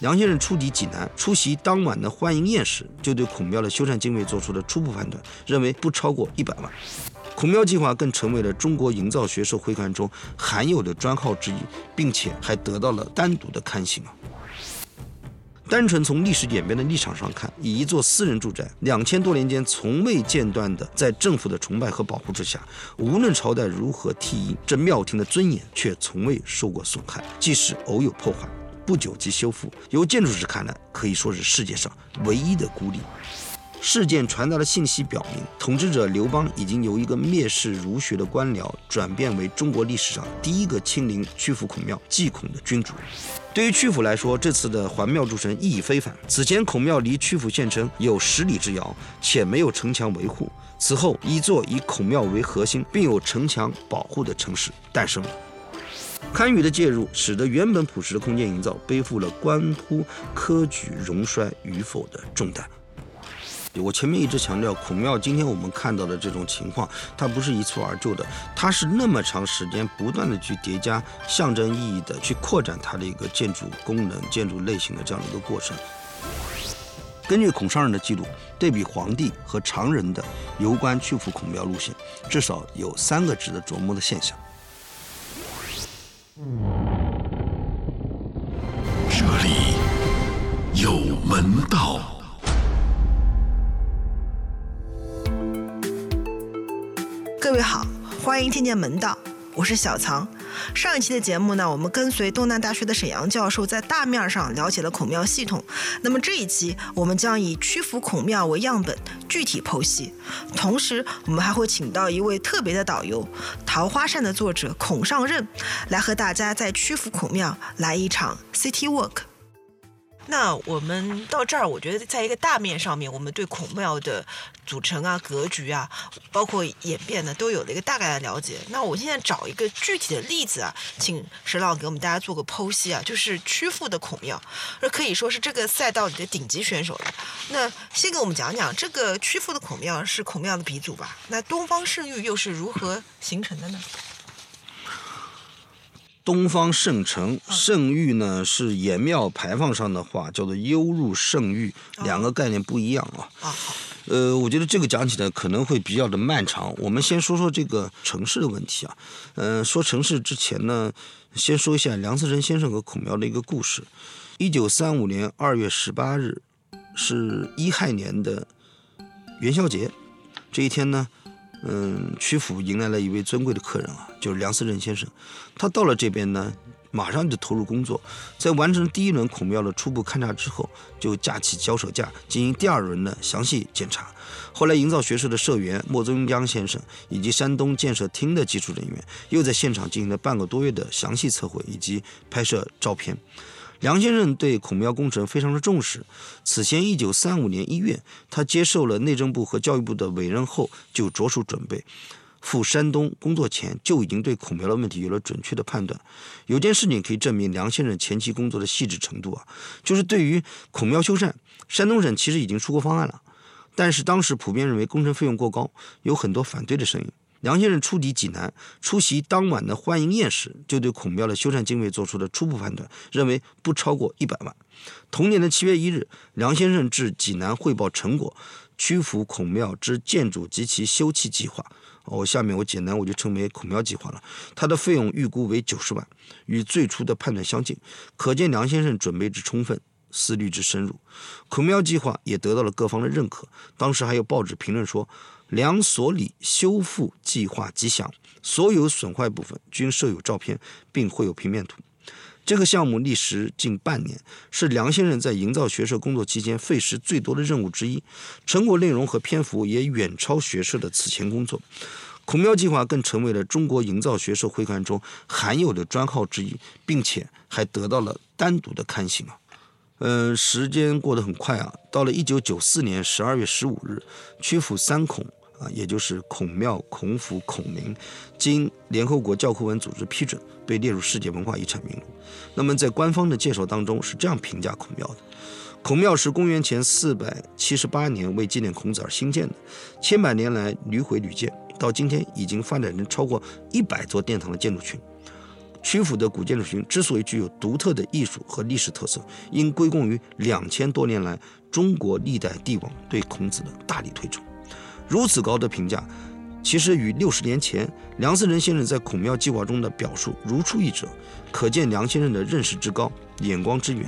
梁先生出抵济南，出席当晚的欢迎宴时，就对孔庙的修缮经费做出了初步判断，认为不超过一百万。孔庙计划更成为了中国营造学社会刊中罕有的专号之一，并且还得到了单独的刊行啊。单纯从历史演变的立场上看，以一座私人住宅两千多年间从未间断的在政府的崇拜和保护之下，无论朝代如何替一，这庙庭的尊严却从未受过损害，即使偶有破坏。不久即修复，由建筑师看来，可以说是世界上唯一的孤立。事件传达的信息表明，统治者刘邦已经由一个蔑视儒学的官僚，转变为中国历史上第一个亲临曲阜孔庙祭孔的君主。对于曲阜来说，这次的环庙筑城意义非凡。此前孔庙离曲阜县城有十里之遥，且没有城墙维护。此后，一座以孔庙为核心，并有城墙保护的城市诞生了。堪舆的介入，使得原本朴实的空间营造背负了关乎科举荣衰与否的重担。我前面一直强调，孔庙今天我们看到的这种情况，它不是一蹴而就的，它是那么长时间不断的去叠加象征意义的，去扩展它的一个建筑功能、建筑类型的这样的一个过程。根据孔尚任的记录，对比皇帝和常人的游观曲阜孔庙路线，至少有三个值得琢磨的现象。这里有门道。各位好，欢迎听见门道，我是小藏。上一期的节目呢，我们跟随东南大学的沈阳教授在大面上了解了孔庙系统。那么这一期，我们将以曲阜孔庙为样本，具体剖析。同时，我们还会请到一位特别的导游，《桃花扇》的作者孔尚任，来和大家在曲阜孔庙来一场 City Walk。那我们到这儿，我觉得在一个大面上面，我们对孔庙的组成啊、格局啊，包括演变呢，都有了一个大概的了解。那我现在找一个具体的例子啊，请沈老给我们大家做个剖析啊，就是曲阜的孔庙，这可以说是这个赛道里的顶级选手了。那先给我们讲讲这个曲阜的孔庙是孔庙的鼻祖吧？那东方圣域又是如何形成的呢？东方圣城圣域呢，是颜庙牌坊上的话叫做幽入圣域，两个概念不一样啊。呃，我觉得这个讲起来可能会比较的漫长。我们先说说这个城市的问题啊。嗯，说城市之前呢，先说一下梁思成先生和孔庙的一个故事。一九三五年二月十八日，是乙亥年的元宵节，这一天呢。嗯，曲阜迎来了一位尊贵的客人啊，就是梁思成先生。他到了这边呢，马上就投入工作，在完成第一轮孔庙的初步勘察之后，就架起脚手架进行第二轮的详细检查。后来，营造学社的社员莫宗江先生以及山东建设厅的技术人员又在现场进行了半个多月的详细测绘以及拍摄照片。梁先生对孔庙工程非常的重视。此前，一九三五年一月，他接受了内政部和教育部的委任后，就着手准备赴山东工作前，就已经对孔庙的问题有了准确的判断。有件事情可以证明梁先生前期工作的细致程度啊，就是对于孔庙修缮，山东省其实已经出过方案了，但是当时普遍认为工程费用过高，有很多反对的声音。梁先生出抵济南，出席当晚的欢迎宴时，就对孔庙的修缮经费做出了初步判断，认为不超过一百万。同年的七月一日，梁先生至济南汇报成果，曲阜孔庙之建筑及其修葺计划。我下面我简单我就称为孔庙计划了。它的费用预估为九十万，与最初的判断相近，可见梁先生准备之充分。思虑之深入，孔庙计划也得到了各方的认可。当时还有报纸评论说，梁所里修复计划吉祥，所有损坏部分均设有照片，并绘有平面图。这个项目历时近半年，是梁先生在营造学社工作期间费时最多的任务之一。成果内容和篇幅也远超学社的此前工作。孔庙计划更成为了中国营造学社会刊中罕有的专号之一，并且还得到了单独的刊行啊。嗯，时间过得很快啊！到了一九九四年十二月十五日，曲阜三孔啊，也就是孔庙、孔府、孔明，经联合国教科文组织批准，被列入世界文化遗产名录。那么，在官方的介绍当中是这样评价孔庙的：孔庙是公元前四百七十八年为纪念孔子而兴建的，千百年来屡毁屡建，到今天已经发展成超过一百座殿堂的建筑群。曲阜的古建筑群之所以具有独特的艺术和历史特色，应归功于两千多年来中国历代帝王对孔子的大力推崇。如此高的评价，其实与六十年前梁思成先生在孔庙计划中的表述如出一辙，可见梁先生的认识之高、眼光之远。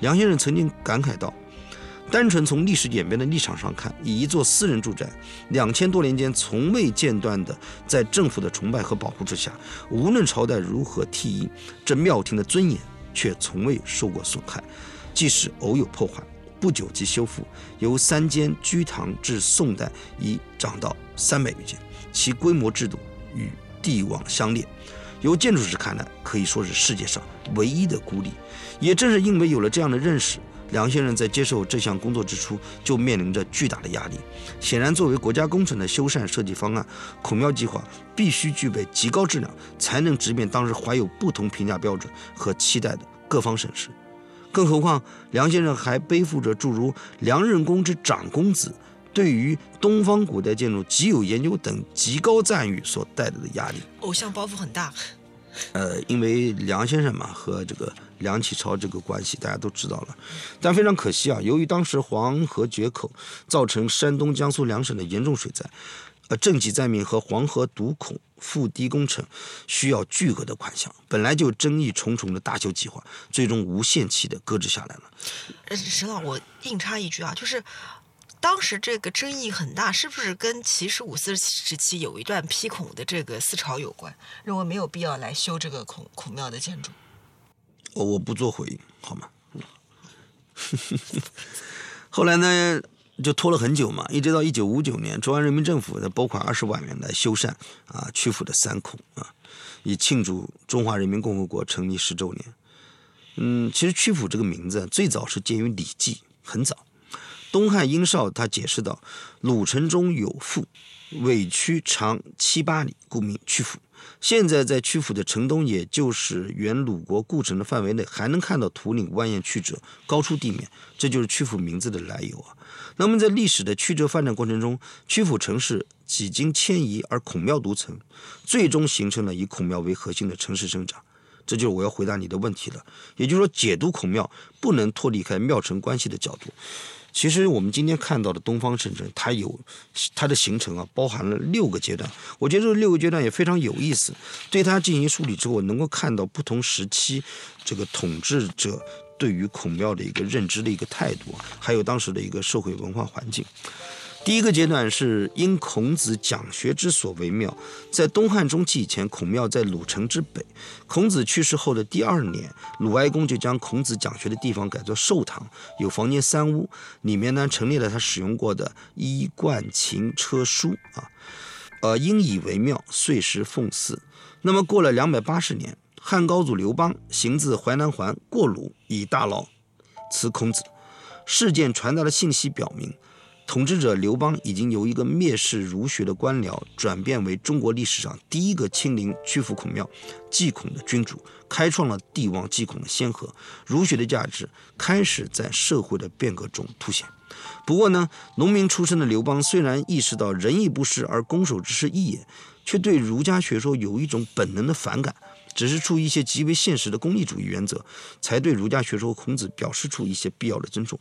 梁先生曾经感慨道。单纯从历史演变的立场上看，以一座私人住宅，两千多年间从未间断的在政府的崇拜和保护之下，无论朝代如何替一，这庙庭的尊严却从未受过损害。即使偶有破坏，不久即修复。由三间居堂至宋代已涨到三百余间，其规模制度与帝王相列。由建筑师看来，可以说是世界上唯一的孤立。也正是因为有了这样的认识。梁先生在接受这项工作之初，就面临着巨大的压力。显然，作为国家工程的修缮设计方案，孔庙计划必须具备极高质量，才能直面当时怀有不同评价标准和期待的各方审视。更何况，梁先生还背负着诸如“梁任公之长公子”对于东方古代建筑极有研究等极高赞誉所带来的压力。偶像包袱很大。呃，因为梁先生嘛，和这个。梁启超这个关系大家都知道了，但非常可惜啊，由于当时黄河决口造成山东、江苏两省的严重水灾，呃，赈济灾民和黄河堵孔复堤工程需要巨额的款项，本来就争议重重的大修计划，最终无限期的搁置下来了。呃，沈老，我硬插一句啊，就是当时这个争议很大，是不是跟七十五四时期有一段批孔的这个思潮有关？认为没有必要来修这个孔孔庙的建筑？我我不做回应，好吗？后来呢，就拖了很久嘛，一直到一九五九年，中央人民政府的拨款二十万元来修缮啊曲阜的三孔啊，以庆祝中华人民共和国成立十周年。嗯，其实曲阜这个名字最早是见于《礼记》，很早。东汉殷少他解释道：“鲁城中有阜，委曲长七八里，故名曲阜。”现在在曲阜的城东，也就是原鲁国故城的范围内，还能看到土岭蜿蜒曲折，高出地面，这就是曲阜名字的来由啊。那么在历史的曲折发展过程中，曲阜城市几经迁移而孔庙独存，最终形成了以孔庙为核心的城市生长。这就是我要回答你的问题了，也就是说，解读孔庙不能脱离开庙城关系的角度。其实我们今天看到的东方圣城，它有它的形成啊，包含了六个阶段。我觉得这六个阶段也非常有意思，对它进行梳理之后，能够看到不同时期这个统治者对于孔庙的一个认知的一个态度，还有当时的一个社会文化环境。第一个阶段是因孔子讲学之所为庙，在东汉中期以前，孔庙在鲁城之北。孔子去世后的第二年，鲁哀公就将孔子讲学的地方改作寿堂，有房间三屋，里面呢陈列了他使用过的衣冠琴车书啊，呃，因以为庙，岁时奉祀。那么过了两百八十年，汉高祖刘邦行自淮南环过鲁，以大牢辞孔子。事件传达的信息表明。统治者刘邦已经由一个蔑视儒学的官僚，转变为中国历史上第一个亲临曲阜孔庙祭孔的君主，开创了帝王祭孔的先河。儒学的价值开始在社会的变革中凸显。不过呢，农民出身的刘邦虽然意识到仁义不施而攻守之势异也，却对儒家学说有一种本能的反感。只是出于一些极为现实的功利主义原则，才对儒家学说孔子表示出一些必要的尊重。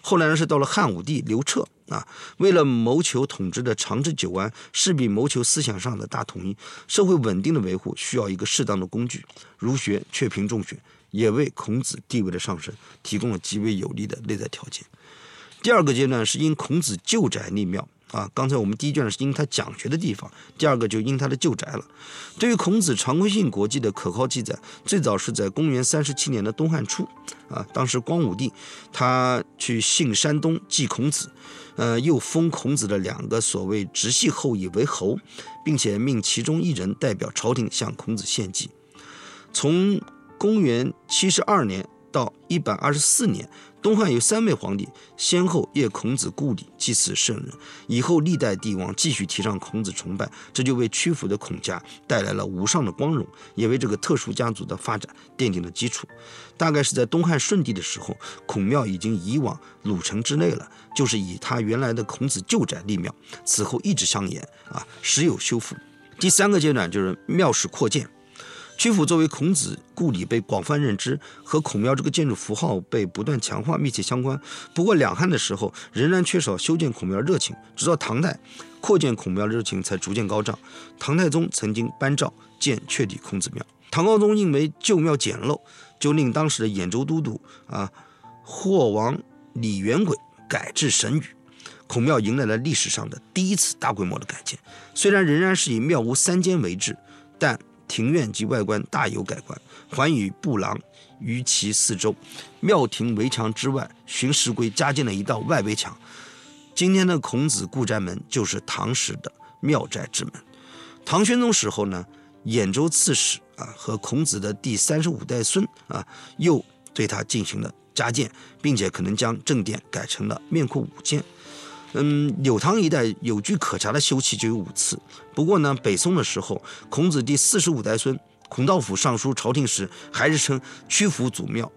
后来呢，是到了汉武帝刘彻啊，为了谋求统治的长治久安，势必谋求思想上的大统一，社会稳定的维护需要一个适当的工具。儒学却凭重学，也为孔子地位的上升提供了极为有利的内在条件。第二个阶段是因孔子旧宅立庙。啊，刚才我们第一卷是因他讲学的地方，第二个就因他的旧宅了。对于孔子常规性国际的可靠记载，最早是在公元三十七年的东汉初，啊，当时光武帝他去信山东祭孔子，呃，又封孔子的两个所谓直系后裔为侯，并且命其中一人代表朝廷向孔子献祭。从公元七十二年到一百二十四年。东汉有三位皇帝先后谒孔子故里，祭祀圣人。以后历代帝王继续提倡孔子崇拜，这就为曲阜的孔家带来了无上的光荣，也为这个特殊家族的发展奠定了基础。大概是在东汉顺帝的时候，孔庙已经移往鲁城之内了，就是以他原来的孔子旧宅立庙。此后一直相沿啊，时有修复。第三个阶段就是庙室扩建。曲阜作为孔子故里被广泛认知，和孔庙这个建筑符号被不断强化密切相关。不过两汉的时候仍然缺少修建孔庙热情，直到唐代扩建孔庙热情才逐渐高涨。唐太宗曾经颁诏建阙底孔子庙，唐高宗因为旧庙简陋，就令当时的兖州都督啊霍王李元轨改制神宇。孔庙迎来了历史上的第一次大规模的改建，虽然仍然是以庙屋三间为制，但庭院及外观大有改观，环宇布廊于其四周，庙庭围墙之外，循石规加建了一道外围墙。今天的孔子故宅门就是唐时的庙宅之门。唐玄宗时候呢，兖州刺史啊和孔子的第三十五代孙啊又对他进行了加建，并且可能将正殿改成了面阔五间。嗯，柳塘一带有据可查的修葺就有五次。不过呢，北宋的时候，孔子第四十五代孙孔道辅上书朝廷时，还是称曲阜祖庙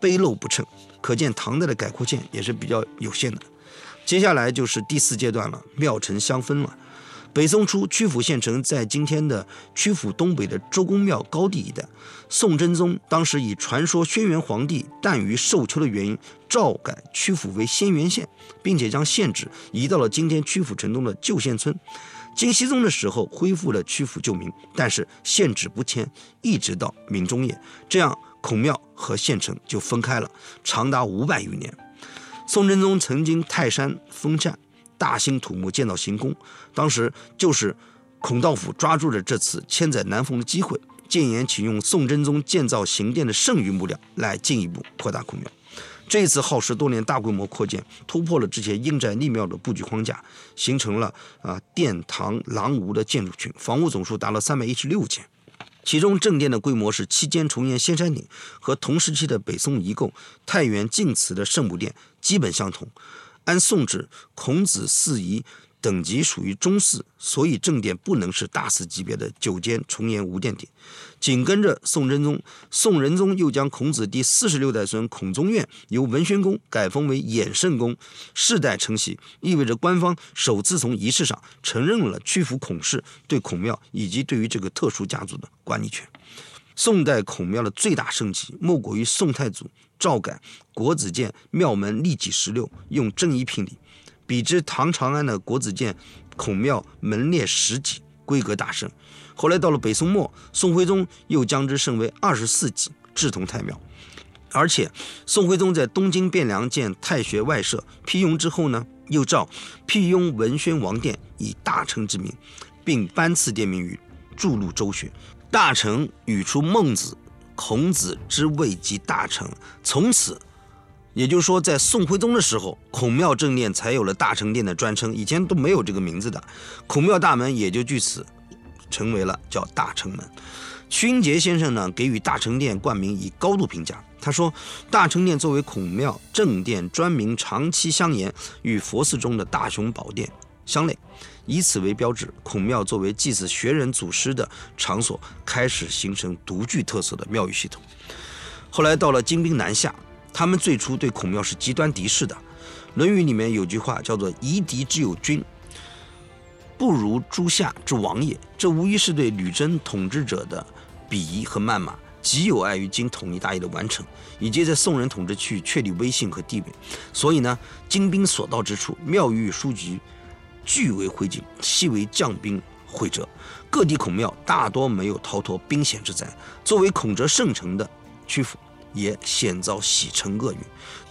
碑漏不称，可见唐代的改扩建也是比较有限的。接下来就是第四阶段了，庙城相分了。北宋初，曲阜县城在今天的曲阜东北的周公庙高地一带。宋真宗当时以传说轩辕皇帝诞于寿丘的原因，诏改曲阜为仙源县，并且将县址移到了今天曲阜城东的旧县村。金熙宗的时候恢复了曲阜旧名，但是县址不迁，一直到明中叶，这样孔庙和县城就分开了，长达五百余年。宋真宗曾经泰山封禅。大兴土木，建造行宫。当时就是孔道辅抓住了这次千载难逢的机会，建言启用宋真宗建造行殿的剩余木料来进一步扩大孔庙。这次耗时多年大规模扩建，突破了之前阴宅立庙的布局框架，形成了啊殿堂廊庑的建筑群，房屋总数达到三百一十六间。其中正殿的规模是七间重檐仙山顶，和同时期的北宋遗构太原晋祠的圣母殿基本相同。按宋制，孔子四仪等级属于中祀，所以正殿不能是大祀级别的九间重檐无殿顶。紧跟着宋真宗，宋仁宗又将孔子第四十六代孙孔宗院由文宣宫改封为衍圣宫，世代承袭，意味着官方首次从仪式上承认了曲阜孔氏对孔庙以及对于这个特殊家族的管理权。宋代孔庙的最大升级，莫过于宋太祖诏改国子监庙门立己十六，用正一聘礼，比之唐长安的国子监孔庙门列十级，规格大盛。后来到了北宋末，宋徽宗又将之升为二十四级，志同太庙。而且宋徽宗在东京汴梁建太学外舍辟雍之后呢，又诏辟雍文宣王殿以大成之名，并颁赐殿名于筑路周学。大成语出孟子，孔子之谓及大成。从此，也就是说，在宋徽宗的时候，孔庙正殿才有了大成殿的专称，以前都没有这个名字的。孔庙大门也就据此成为了叫大成门。屈英杰先生呢，给予大成殿冠名以高度评价。他说，大成殿作为孔庙正殿，专名长期相沿，与佛寺中的大雄宝殿相类。以此为标志，孔庙作为祭祀学人祖师的场所，开始形成独具特色的庙宇系统。后来到了金兵南下，他们最初对孔庙是极端敌视的。《论语》里面有句话叫做“夷狄之有君，不如诸夏之王也”，这无疑是对吕真统治者的鄙夷和谩骂，极有碍于金统一大业的完成，以及在宋人统治区域确立威信和地位。所以呢，金兵所到之处，庙宇与书局。俱为灰烬，悉为将兵会折。各地孔庙大多没有逃脱兵险之灾。作为孔哲圣城的曲阜，也险遭洗尘厄运。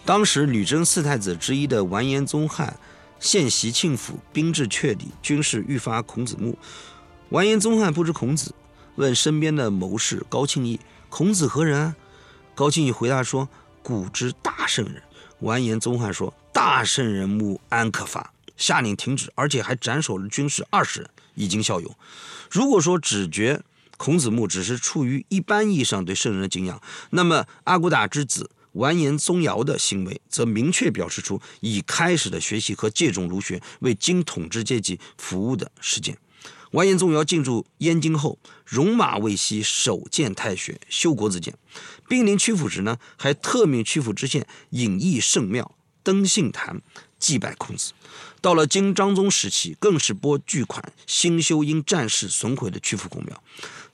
当时吕真四太子之一的完颜宗翰献袭庆府，兵至阙里，军士欲发孔子墓。完颜宗翰不知孔子，问身边的谋士高庆义：“孔子何人？”高庆义回答说：“古之大圣人。”完颜宗翰说：“大圣人墓安可发？”下令停止，而且还斩首了军士二十人，以儆效尤。如果说只觉孔子墓只是出于一般意义上对圣人的敬仰，那么阿骨打之子完颜宗尧的行为，则明确表示出已开始的学习和借重儒学为金统治阶级服务的实践。完颜宗尧进驻燕京后，戎马未息，首建太学，修国子监。兵临曲阜时呢，还特命曲阜知县隐逸圣庙。登信坛，祭拜孔子。到了金章宗时期，更是拨巨款兴修因战事损毁的曲阜孔庙。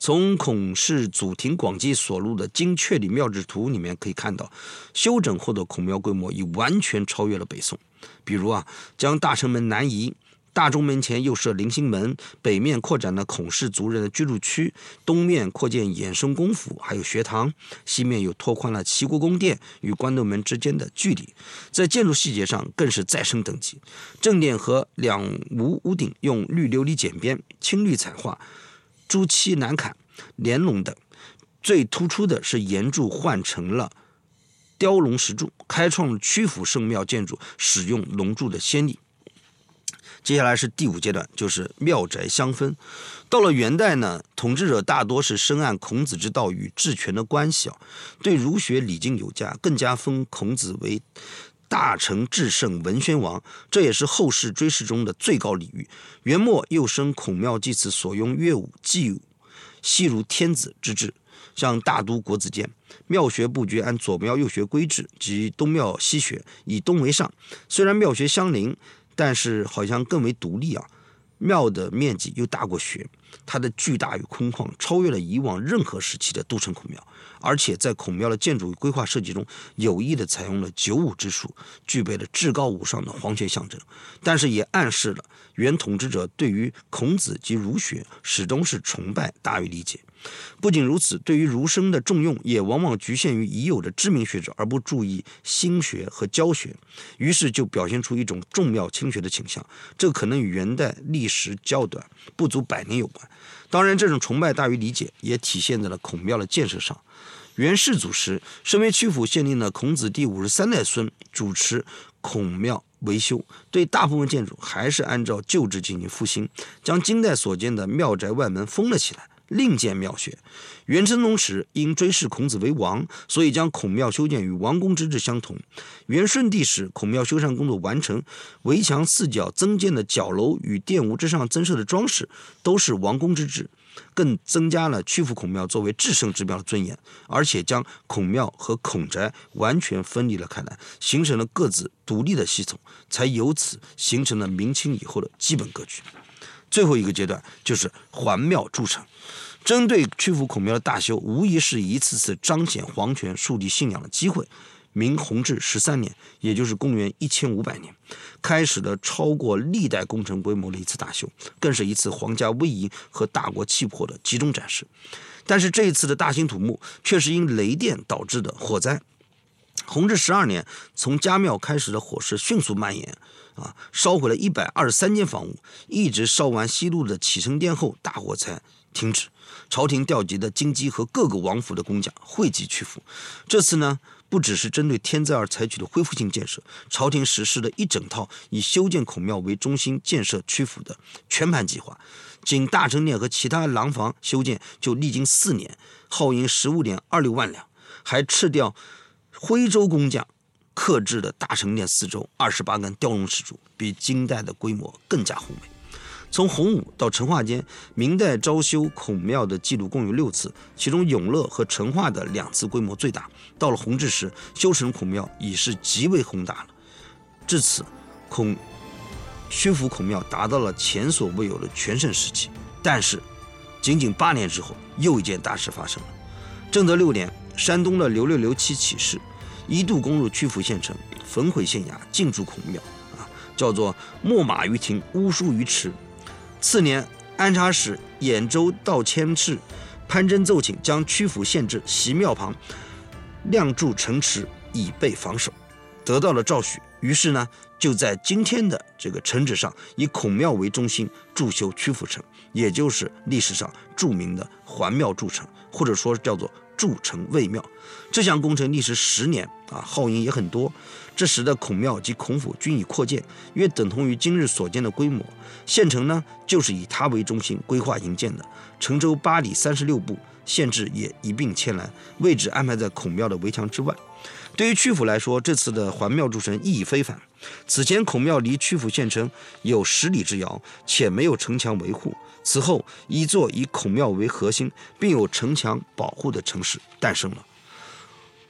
从孔氏祖庭广记所录的《精阙里庙志图》里面可以看到，修整后的孔庙规模已完全超越了北宋。比如啊，将大城门南移。大中门前又设临星门，北面扩展了孔氏族人的居住区，东面扩建衍生公府，还有学堂，西面又拓宽了齐国宫殿与关斗门之间的距离。在建筑细节上更是再升等级，正殿和两无屋顶用绿琉璃剪边，青绿彩画，朱漆南坎，连龙等。最突出的是檐柱换成了雕龙石柱，开创了曲阜圣庙建筑使用龙柱的先例。接下来是第五阶段，就是庙宅相分。到了元代呢，统治者大多是深谙孔子之道与治权的关系啊，对儒学礼敬有加，更加封孔子为大成至圣文宣王，这也是后世追谥中的最高礼遇。元末又升孔庙祭祀所用乐舞祭舞，悉如天子之制。像大都国子监，庙学布局按左庙右学规制，即东庙西学，以东为上。虽然庙学相邻。但是好像更为独立啊，庙的面积又大过学，它的巨大与空旷超越了以往任何时期的都城孔庙，而且在孔庙的建筑与规划设计中有意的采用了九五之术，具备了至高无上的皇权象征，但是也暗示了原统治者对于孔子及儒学始终是崇拜大于理解。不仅如此，对于儒生的重用也往往局限于已有的知名学者，而不注意新学和教学，于是就表现出一种重庙轻学的倾向。这可能与元代历史较短，不足百年有关。当然，这种崇拜大于理解，也体现在了孔庙的建设上。元世祖时，身为曲阜县令的孔子第五十三代孙主持孔庙维修，对大部分建筑还是按照旧制进行复兴，将金代所建的庙宅外门封了起来。另建庙学。元成宗时，因追谥孔子为王，所以将孔庙修建与王宫之制相同。元顺帝时，孔庙修缮工作完成，围墙四角增建的角楼与殿屋之上增设的装饰，都是王宫之制，更增加了曲阜孔庙作为至圣之庙的尊严，而且将孔庙和孔宅完全分离了开来，形成了各自独立的系统，才由此形成了明清以后的基本格局。最后一个阶段就是还庙筑城，针对曲阜孔庙的大修，无疑是一次次彰显皇权、树立信仰的机会。明弘治十三年，也就是公元一千五百年，开始了超过历代工程规模的一次大修，更是一次皇家威仪和大国气魄的集中展示。但是这一次的大兴土木，却是因雷电导致的火灾。弘治十二年，从家庙开始的火势迅速蔓延。啊，烧毁了一百二十三间房屋，一直烧完西路的启程殿后，大火才停止。朝廷调集的京畿和各个王府的工匠汇集曲阜。这次呢，不只是针对天灾而采取的恢复性建设，朝廷实施了一整套以修建孔庙为中心建设曲阜的全盘计划。仅大成殿和其他廊坊修建就历经四年，耗银十五点二六万两，还撤掉徽州工匠。刻制的大成殿四周二十八根雕龙石柱，比金代的规模更加宏伟。从洪武到成化间，明代招修孔庙的记录共有六次，其中永乐和成化的两次规模最大。到了弘治时，修成孔庙已是极为宏大了。至此，孔宣府孔庙达到了前所未有的全盛时期。但是，仅仅八年之后，又一件大事发生了。正德六年，山东的刘六刘七起事。一度攻入曲阜县城，焚毁县衙，进驻孔庙，啊，叫做秣马于庭，乌书于池。次年，安察使兖州道佥事潘真奏请将曲阜县治袭庙旁，亮筑城池以备防守，得到了诏许。于是呢，就在今天的这个城址上，以孔庙为中心筑修曲阜城，也就是历史上著名的环庙筑城，或者说叫做。筑城卫庙，这项工程历时十年啊，耗银也很多。这时的孔庙及孔府均已扩建，约等同于今日所见的规模。县城呢，就是以它为中心规划营建的。城周八里三十六步，县治也一并迁来，位置安排在孔庙的围墙之外。对于曲阜来说，这次的环庙筑城意义非凡。此前孔庙离曲阜县城有十里之遥，且没有城墙维护。此后，一座以孔庙为核心，并有城墙保护的城市诞生了。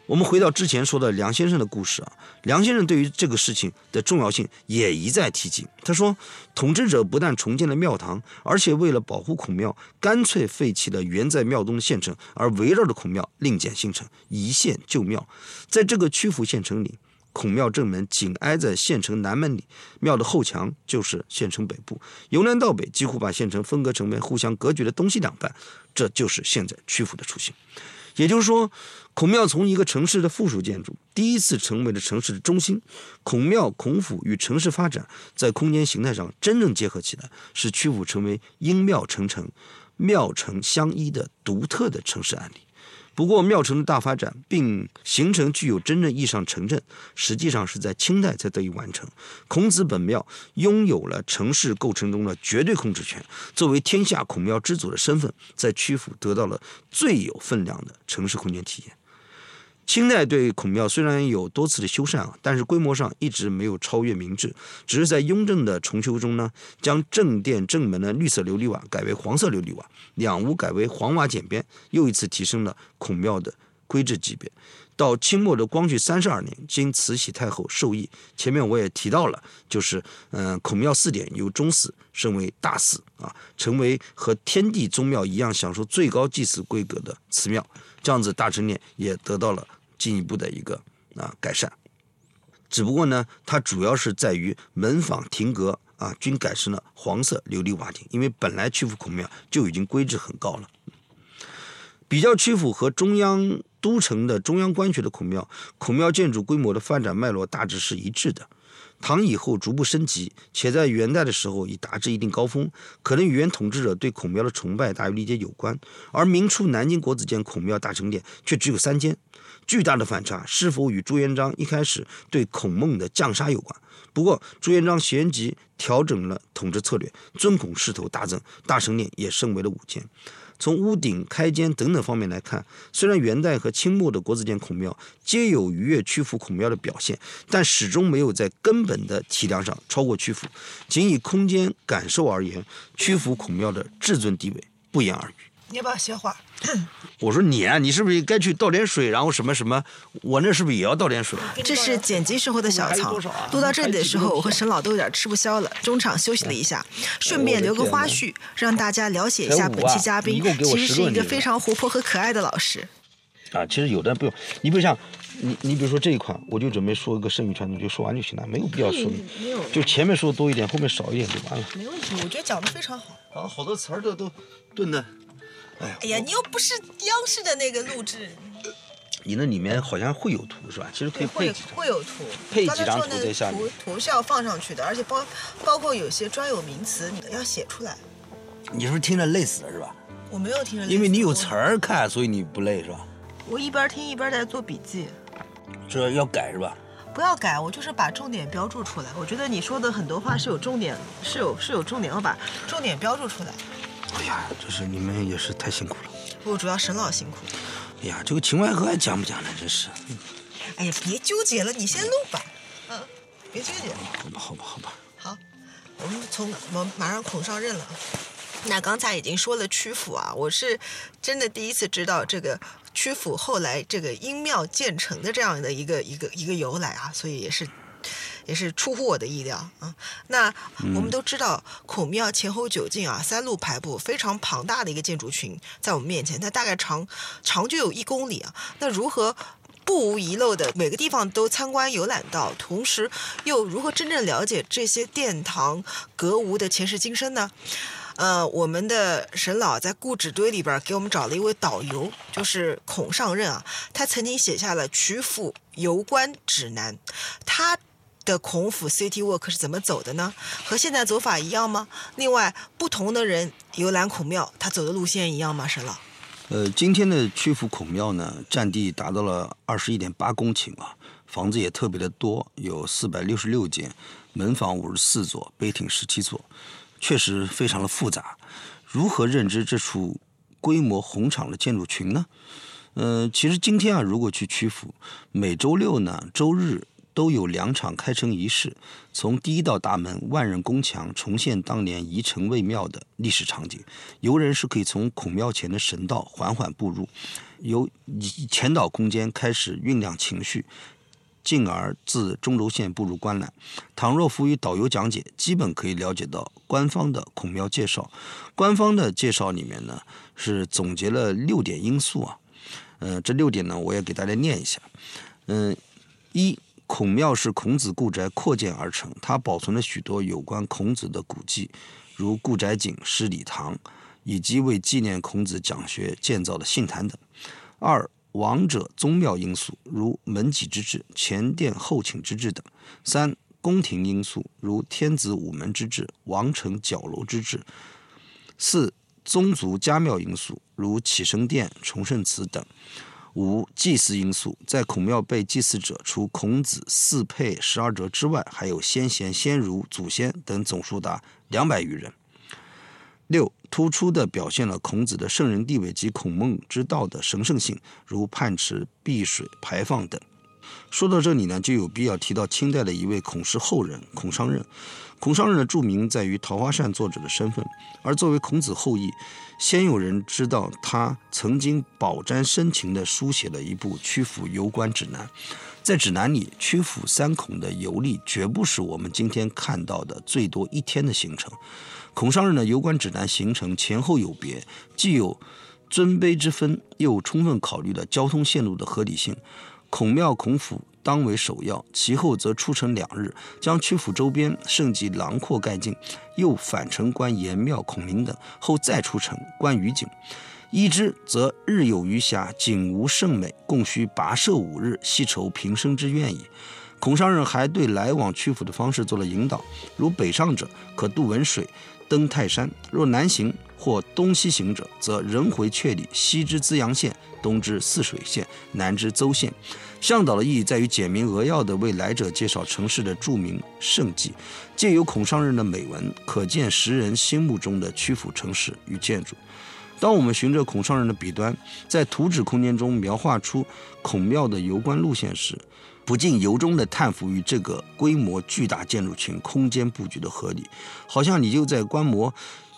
我们回到之前说的梁先生的故事啊，梁先生对于这个事情的重要性也一再提及。他说，统治者不但重建了庙堂，而且为了保护孔庙，干脆废弃了原在庙东的县城，而围绕着孔庙另建新城，一县旧庙。在这个曲阜县城里，孔庙正门紧挨在县城南门里，庙的后墙就是县城北部，由南到北几乎把县城分割成为互相隔绝的东西两半，这就是现在曲阜的雏形。也就是说，孔庙从一个城市的附属建筑，第一次成为了城市的中心。孔庙、孔府与城市发展在空间形态上真正结合起来，使曲阜成为因庙成城、庙城相依的独特的城市案例。不过，庙城的大发展并形成具有真正意义上城镇，实际上是在清代才得以完成。孔子本庙拥有了城市构成中的绝对控制权，作为天下孔庙之祖的身份，在曲阜得到了最有分量的城市空间体验。清代对孔庙虽然有多次的修缮啊，但是规模上一直没有超越明治，只是在雍正的重修中呢，将正殿正门的绿色琉璃瓦改为黄色琉璃瓦，两屋改为黄瓦简边，又一次提升了孔庙的规制级别。到清末的光绪三十二年，经慈禧太后授意，前面我也提到了，就是嗯、孔庙四典由中寺升为大寺啊，成为和天地宗庙一样享受最高祭祀规格的祠庙。这样子大成殿也得到了进一步的一个啊改善。只不过呢，它主要是在于门坊亭阁啊均改成了黄色琉璃瓦顶，因为本来曲阜孔庙就已经规制很高了。比较曲阜和中央都城的中央官学的孔庙，孔庙建筑规模的发展脉络大致是一致的。唐以后逐步升级，且在元代的时候已达至一定高峰，可能与原统治者对孔庙的崇拜大于理解有关。而明初南京国子监孔庙大成殿却只有三间，巨大的反差是否与朱元璋一开始对孔孟的降杀有关？不过朱元璋旋即调整了统治策略，尊孔势头大增，大成殿也升为了五间。从屋顶、开间等等方面来看，虽然元代和清末的国子监孔庙皆有逾越曲阜孔庙的表现，但始终没有在根本的体量上超过曲阜。仅以空间感受而言，曲阜孔庙的至尊地位不言而喻。你要不要歇会儿？我说你啊，你是不是该去倒点水，然后什么什么？我那是不是也要倒点水？这是剪辑时候的小草。录到这里的时候，我和沈老都有点吃不消了，中场休息了一下，顺便留个花絮，让大家了解一下本期嘉宾，其实是一个非常活泼和可爱的老师。啊，其实有的不用，你比如像你，你比如说这一款，我就准备说一个剩余传统，就说完就行了，没有必要说，没有就前面说多一点，后面少一点就完了。没问题，我觉得讲的非常好。啊，好多词儿都都顿的。哎呀，你又不是央视的那个录制，你那里面好像会有图是吧？其实可以配会几。会有图，配几张图在下面图图是要放上去的，而且包包括有些专有名词，你要写出来。你是不是听着累死了是吧？我没有听着，因为你有词，儿看，所以你不累是吧？我一边听一边在做笔记。这要改是吧？不要改，我就是把重点标注出来。我觉得你说的很多话是有重点，是有是有重点，要把重点标注出来。哎呀，这是你们也是太辛苦了。不主要沈老辛苦。哎呀，这个秦淮河还讲不讲呢？真是。哎呀，别纠结了，你先录吧。嗯，别纠结。好吧，好吧，好吧。好，我们从我们马上孔上任了。那刚才已经说了曲阜啊，我是真的第一次知道这个曲阜后来这个音庙建成的这样的一个一个一个由来啊，所以也是也是出乎我的意料啊。那我们都知道孔庙前后九进啊，三路排布，非常庞大的一个建筑群在我们面前，它大概长长就有一公里啊。那如何？不无遗漏的每个地方都参观游览到，同时又如何真正了解这些殿堂阁屋的前世今生呢？呃，我们的沈老在故纸堆里边给我们找了一位导游，就是孔尚任啊，他曾经写下了《曲阜游观指南》，他的孔府 City Walk 是怎么走的呢？和现在走法一样吗？另外，不同的人游览孔庙，他走的路线一样吗？沈老？呃，今天的曲阜孔庙呢，占地达到了二十一点八公顷啊，房子也特别的多，有四百六十六间，门房五十四座，碑亭十七座，确实非常的复杂。如何认知这处规模宏敞的建筑群呢？呃，其实今天啊，如果去曲阜，每周六呢、周日都有两场开城仪式，从第一道大门万人宫墙重现当年宜城卫庙的历史场景。游人是可以从孔庙前的神道缓缓步入，由前导空间开始酝酿情绪。进而自中轴线步入观览。倘若服于导游讲解，基本可以了解到官方的孔庙介绍。官方的介绍里面呢，是总结了六点因素啊。嗯，这六点呢，我也给大家念一下。嗯，一，孔庙是孔子故宅扩建而成，它保存了许多有关孔子的古迹，如故宅井、十礼堂，以及为纪念孔子讲学建造的信坛等。二，王者宗庙因素，如门几之制、前殿后寝之制等；三、宫廷因素，如天子午门之制、王城角楼之制；四、宗族家庙因素，如启生殿、崇圣祠等；五、祭祀因素，在孔庙被祭祀者，除孔子、四配、十二哲之外，还有先贤、先儒、祖先等，总数达两百余人。六。突出的表现了孔子的圣人地位及孔孟之道的神圣性，如泮池、碧水、牌坊等。说到这里呢，就有必要提到清代的一位孔氏后人孔尚任。孔尚任的著名在于《桃花扇》作者的身份，而作为孔子后裔，鲜有人知道他曾经饱沾深情地书写了一部曲阜游观指南。在指南里，曲阜三孔的游历绝不是我们今天看到的最多一天的行程。孔尚任的游观指南行程前后有别，既有尊卑之分，又充分考虑了交通线路的合理性。孔庙、孔府当为首要，其后则出城两日，将曲阜周边胜迹囊括概尽，又返城观颜庙、孔明等，后再出城观余景。依之，则日有余暇，景无甚美，共需跋涉五日，系筹平生之愿矣。孔尚任还对来往曲阜的方式做了引导，如北上者可渡汶水。登泰山，若南行或东西行者，则人回阙里，西之资阳县，东之泗水县，南之邹县。向导的意义在于简明扼要地为来者介绍城市的著名胜迹，借由孔尚任的美文，可见时人心目中的曲阜城市与建筑。当我们循着孔尚任的笔端，在图纸空间中描画出孔庙的游观路线时，不禁由衷地叹服于这个规模巨大建筑群空间布局的合理，好像你就在观摩，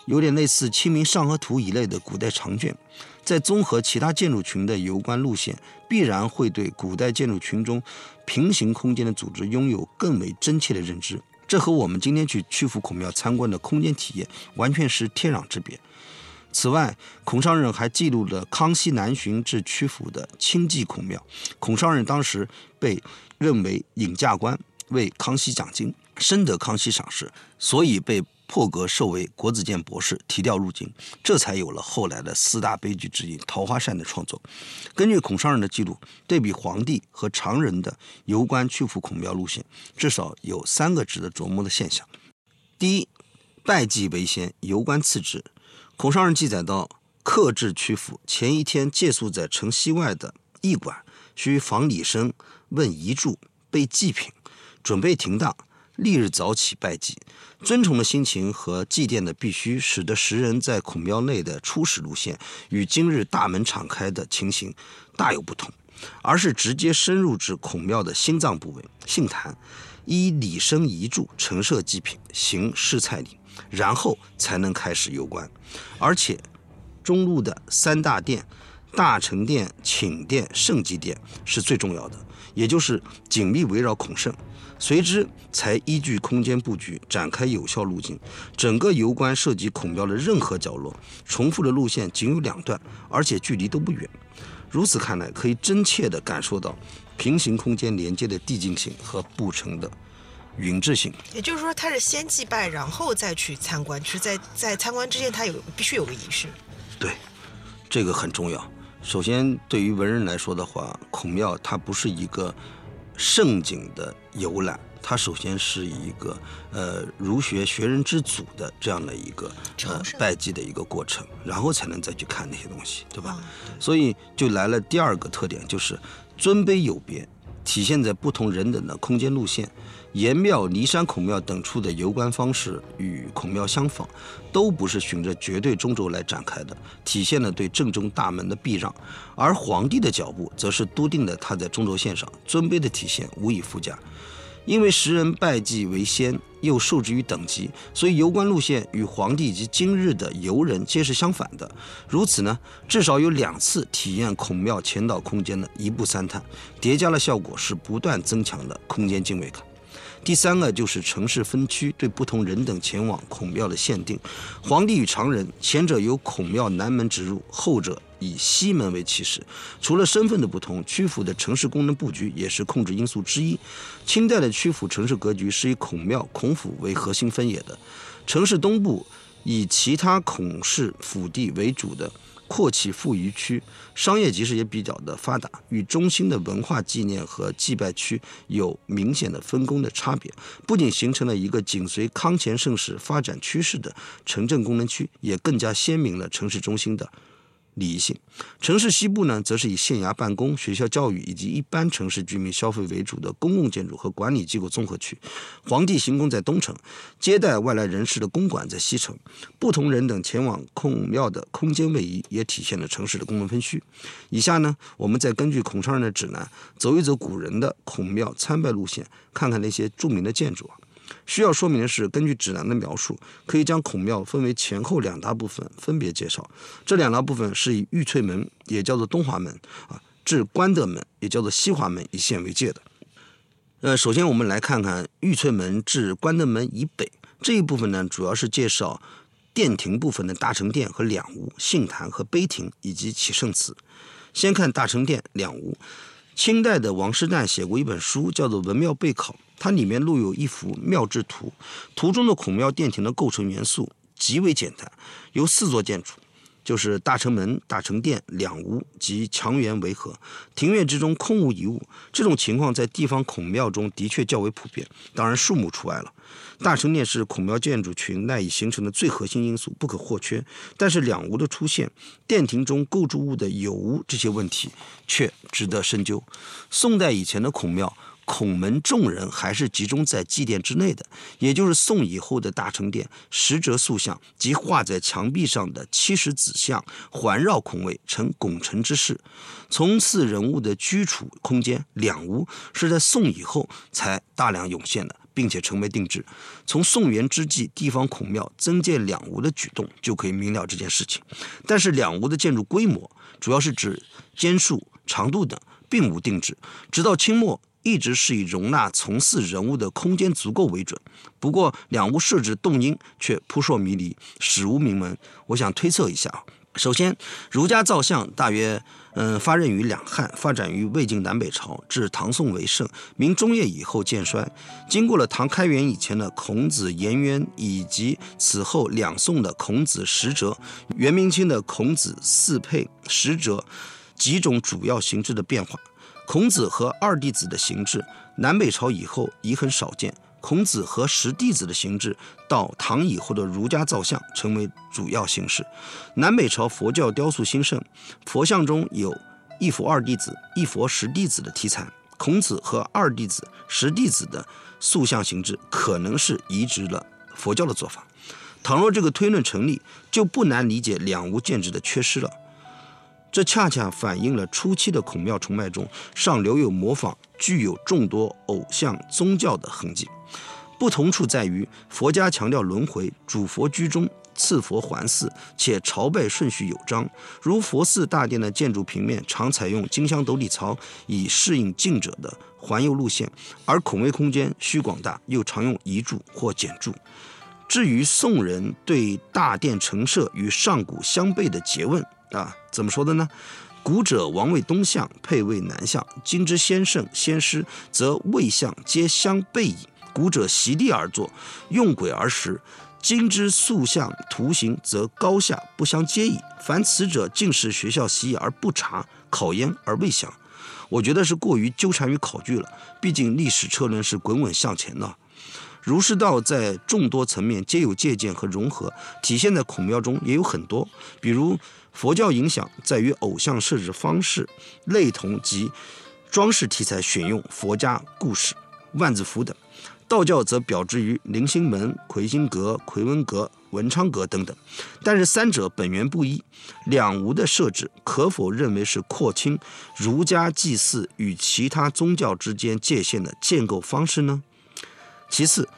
有点类似《清明上河图》一类的古代长卷。在综合其他建筑群的游观路线，必然会对古代建筑群中平行空间的组织拥有更为真切的认知。这和我们今天去曲阜孔庙参观的空间体验完全是天壤之别。此外，孔尚任还记录了康熙南巡至曲阜的清寂孔庙。孔尚任当时被认为引驾官，为康熙讲经，深得康熙赏识，所以被破格授为国子监博士，提调入京，这才有了后来的四大悲剧之一《桃花扇》的创作。根据孔尚任的记录，对比皇帝和常人的游观曲阜孔庙路线，至少有三个值得琢磨的现象：第一，拜祭为先，游观次之。孔尚任记载到，客至曲阜前一天，借宿在城西外的驿馆，需访礼生，问遗著，备祭品，准备停当。历日早起拜祭，尊崇的心情和祭奠的必须，使得时人在孔庙内的初始路线与今日大门敞开的情形大有不同，而是直接深入至孔庙的心脏部位——信坛，依礼生遗著，陈设祭品，行试菜礼。然后才能开始游观，而且中路的三大殿——大成殿、寝殿、圣祭殿是最重要的，也就是紧密围绕孔圣，随之才依据空间布局展开有效路径。整个游观涉及孔庙的任何角落，重复的路线仅有两段，而且距离都不远。如此看来，可以真切地感受到平行空间连接的递进性和布成的。匀质性，也就是说，他是先祭拜，然后再去参观。就是在在参观之前，他有必须有个仪式。对，这个很重要。首先，对于文人来说的话，孔庙它不是一个盛景的游览，它首先是一个呃儒学学人之祖的这样的一个呃拜祭的一个过程，然后才能再去看那些东西，对吧？所以就来了第二个特点，就是尊卑有别，体现在不同人等的空间路线。岩庙、骊山孔庙等处的游观方式与孔庙相仿，都不是循着绝对中轴来展开的，体现了对正中大门的避让；而皇帝的脚步则是笃定的踏在中轴线上，尊卑的体现无以复加。因为时人拜祭为先，又受制于等级，所以游观路线与皇帝及今日的游人皆是相反的。如此呢，至少有两次体验孔庙前导空间的一步三探，叠加了效果是不断增强的空间敬畏感。第三个就是城市分区对不同人等前往孔庙的限定，皇帝与常人，前者由孔庙南门直入，后者以西门为起始。除了身份的不同，曲阜的城市功能布局也是控制因素之一。清代的曲阜城市格局是以孔庙、孔府为核心分野的，城市东部以其他孔氏府地为主的。阔起富余区，商业集市也比较的发达，与中心的文化纪念和祭拜区有明显的分工的差别。不仅形成了一个紧随康乾盛世发展趋势的城镇功能区，也更加鲜明了城市中心的。礼仪性，城市西部呢，则是以县衙办公、学校教育以及一般城市居民消费为主的公共建筑和管理机构综合区。皇帝行宫在东城，接待外来人士的公馆在西城。不同人等前往孔庙的空间位移，也体现了城市的功能分区。以下呢，我们再根据孔尚人的指南，走一走古人的孔庙参拜路线，看看那些著名的建筑。需要说明的是，根据指南的描述，可以将孔庙分为前后两大部分，分别介绍。这两大部分是以玉翠门，也叫做东华门啊，至关德门，也叫做西华门一线为界的。呃，首先我们来看看玉翠门至关德门以北这一部分呢，主要是介绍殿庭部分的大成殿和两屋、杏坛和碑亭以及启圣祠。先看大成殿两屋，清代的王师旦写过一本书，叫做《文庙备考》。它里面录有一幅庙志图，图中的孔庙殿庭的构成元素极为简单，由四座建筑，就是大成门、大成殿、两屋及墙垣围合，庭院之中空无一物。这种情况在地方孔庙中的确较为普遍，当然树木除外了。大成殿是孔庙建筑群赖以形成的最核心因素，不可或缺。但是两屋的出现，殿庭中构筑物的有无这些问题，却值得深究。宋代以前的孔庙。孔门众人还是集中在祭殿之内的，也就是宋以后的大成殿，十折塑像及画在墙壁上的七十子像环绕孔位，呈拱辰之势。从此人物的居处空间两屋是在宋以后才大量涌现的，并且成为定制。从宋元之际，地方孔庙增建两屋的举动就可以明了这件事情。但是两屋的建筑规模，主要是指间数、长度等，并无定制。直到清末。一直是以容纳从祀人物的空间足够为准，不过两屋设置动因却扑朔迷离，史无明文。我想推测一下，首先，儒家造像大约嗯发轫于两汉，发展于魏晋南北朝，至唐宋为盛，明中叶以后渐衰。经过了唐开元以前的孔子颜渊，以及此后两宋的孔子十哲，元明清的孔子四配十哲几种主要形制的变化。孔子和二弟子的形制，南北朝以后已很少见。孔子和十弟子的形制，到唐以后的儒家造像成为主要形式。南北朝佛教雕塑兴盛，佛像中有一佛二弟子、一佛十弟子的题材。孔子和二弟子、十弟子的塑像形制，可能是移植了佛教的做法。倘若这个推论成立，就不难理解两无建制的缺失了。这恰恰反映了初期的孔庙崇拜中尚留有模仿具有众多偶像宗教的痕迹。不同处在于，佛家强调轮回，主佛居中，次佛环寺，且朝拜顺序有章。如佛寺大殿的建筑平面常采用金香斗笠槽，以适应敬者的环游路线；而孔位空间需广大，又常用移柱或减柱。至于宋人对大殿陈设与上古相悖的诘问。啊，怎么说的呢？古者王位东向，配位南向；今之先圣先师，则位向皆相背矣。古者席地而坐，用轨而食；今之塑像图形，则高下不相接矣。凡此者，尽是学校习以而不察，考焉而未详。我觉得是过于纠缠于考据了。毕竟历史车轮是滚滚向前的。儒释道在众多层面皆有借鉴和融合，体现在孔庙中也有很多，比如。佛教影响在于偶像设置方式类同及装饰题材选用佛家故事、万字符等。道教则表之于灵星门、魁星阁、魁文阁、文昌阁等等。但是三者本源不一，两无的设置可否认为是廓清儒家祭祀与其他宗教之间界限的建构方式呢？其次，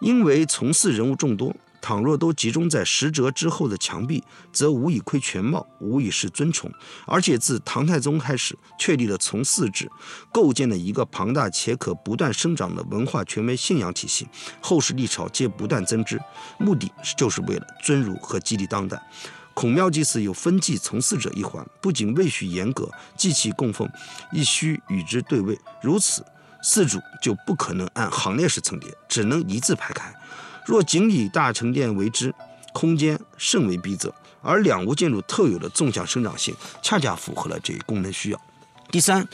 因为从祀人物众多，倘若都集中在十折之后的墙壁，则无以窥全貌，无以示尊崇。而且自唐太宗开始确立了从祀制，构建了一个庞大且可不断生长的文化权威信仰体系，后世历朝皆不断增之，目的就是为了尊儒和激励当代。孔庙祭祀有分祭从祀者一环，不仅未许严格，祭器供奉亦需与之对位，如此。四主就不可能按行列式层叠，只能一字排开。若仅以大成殿为之，空间甚为逼仄，而两屋建筑特有的纵向生长性，恰恰符合了这一功能需要。第三，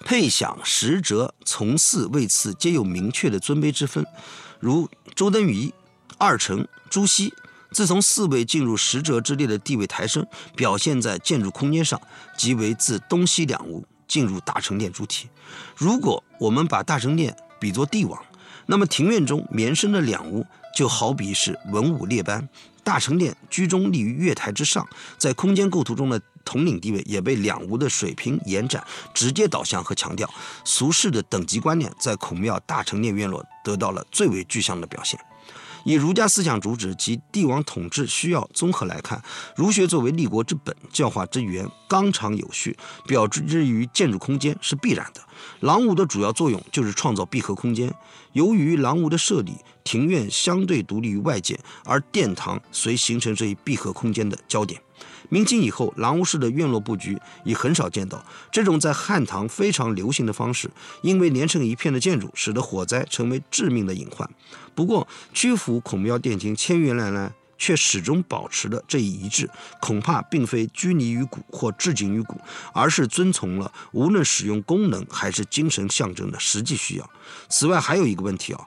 配享十哲从祀位次皆有明确的尊卑之分，如周敦颐、二程、朱熹，自从四位进入十哲之列的地位抬升，表现在建筑空间上，即为自东西两屋。进入大成殿主体。如果我们把大成殿比作帝王，那么庭院中绵伸的两屋就好比是文武列班。大成殿居中立于月台之上，在空间构图中的统领地位也被两吴的水平延展直接导向和强调。俗世的等级观念在孔庙大成殿院落得到了最为具象的表现。以儒家思想主旨及帝王统治需要综合来看，儒学作为立国之本、教化之源，纲常有序，表之于建筑空间是必然的。廊屋的主要作用就是创造闭合空间。由于廊屋的设立，庭院相对独立于外界，而殿堂遂形成这一闭合空间的焦点。明清以后，廊屋式的院落布局已很少见到。这种在汉唐非常流行的方式，因为连成一片的建筑，使得火灾成为致命的隐患。不过，曲阜孔庙殿厅千余年来却始终保持了这一一致，恐怕并非拘泥于古或致敬于古，而是遵从了无论使用功能还是精神象征的实际需要。此外，还有一个问题啊。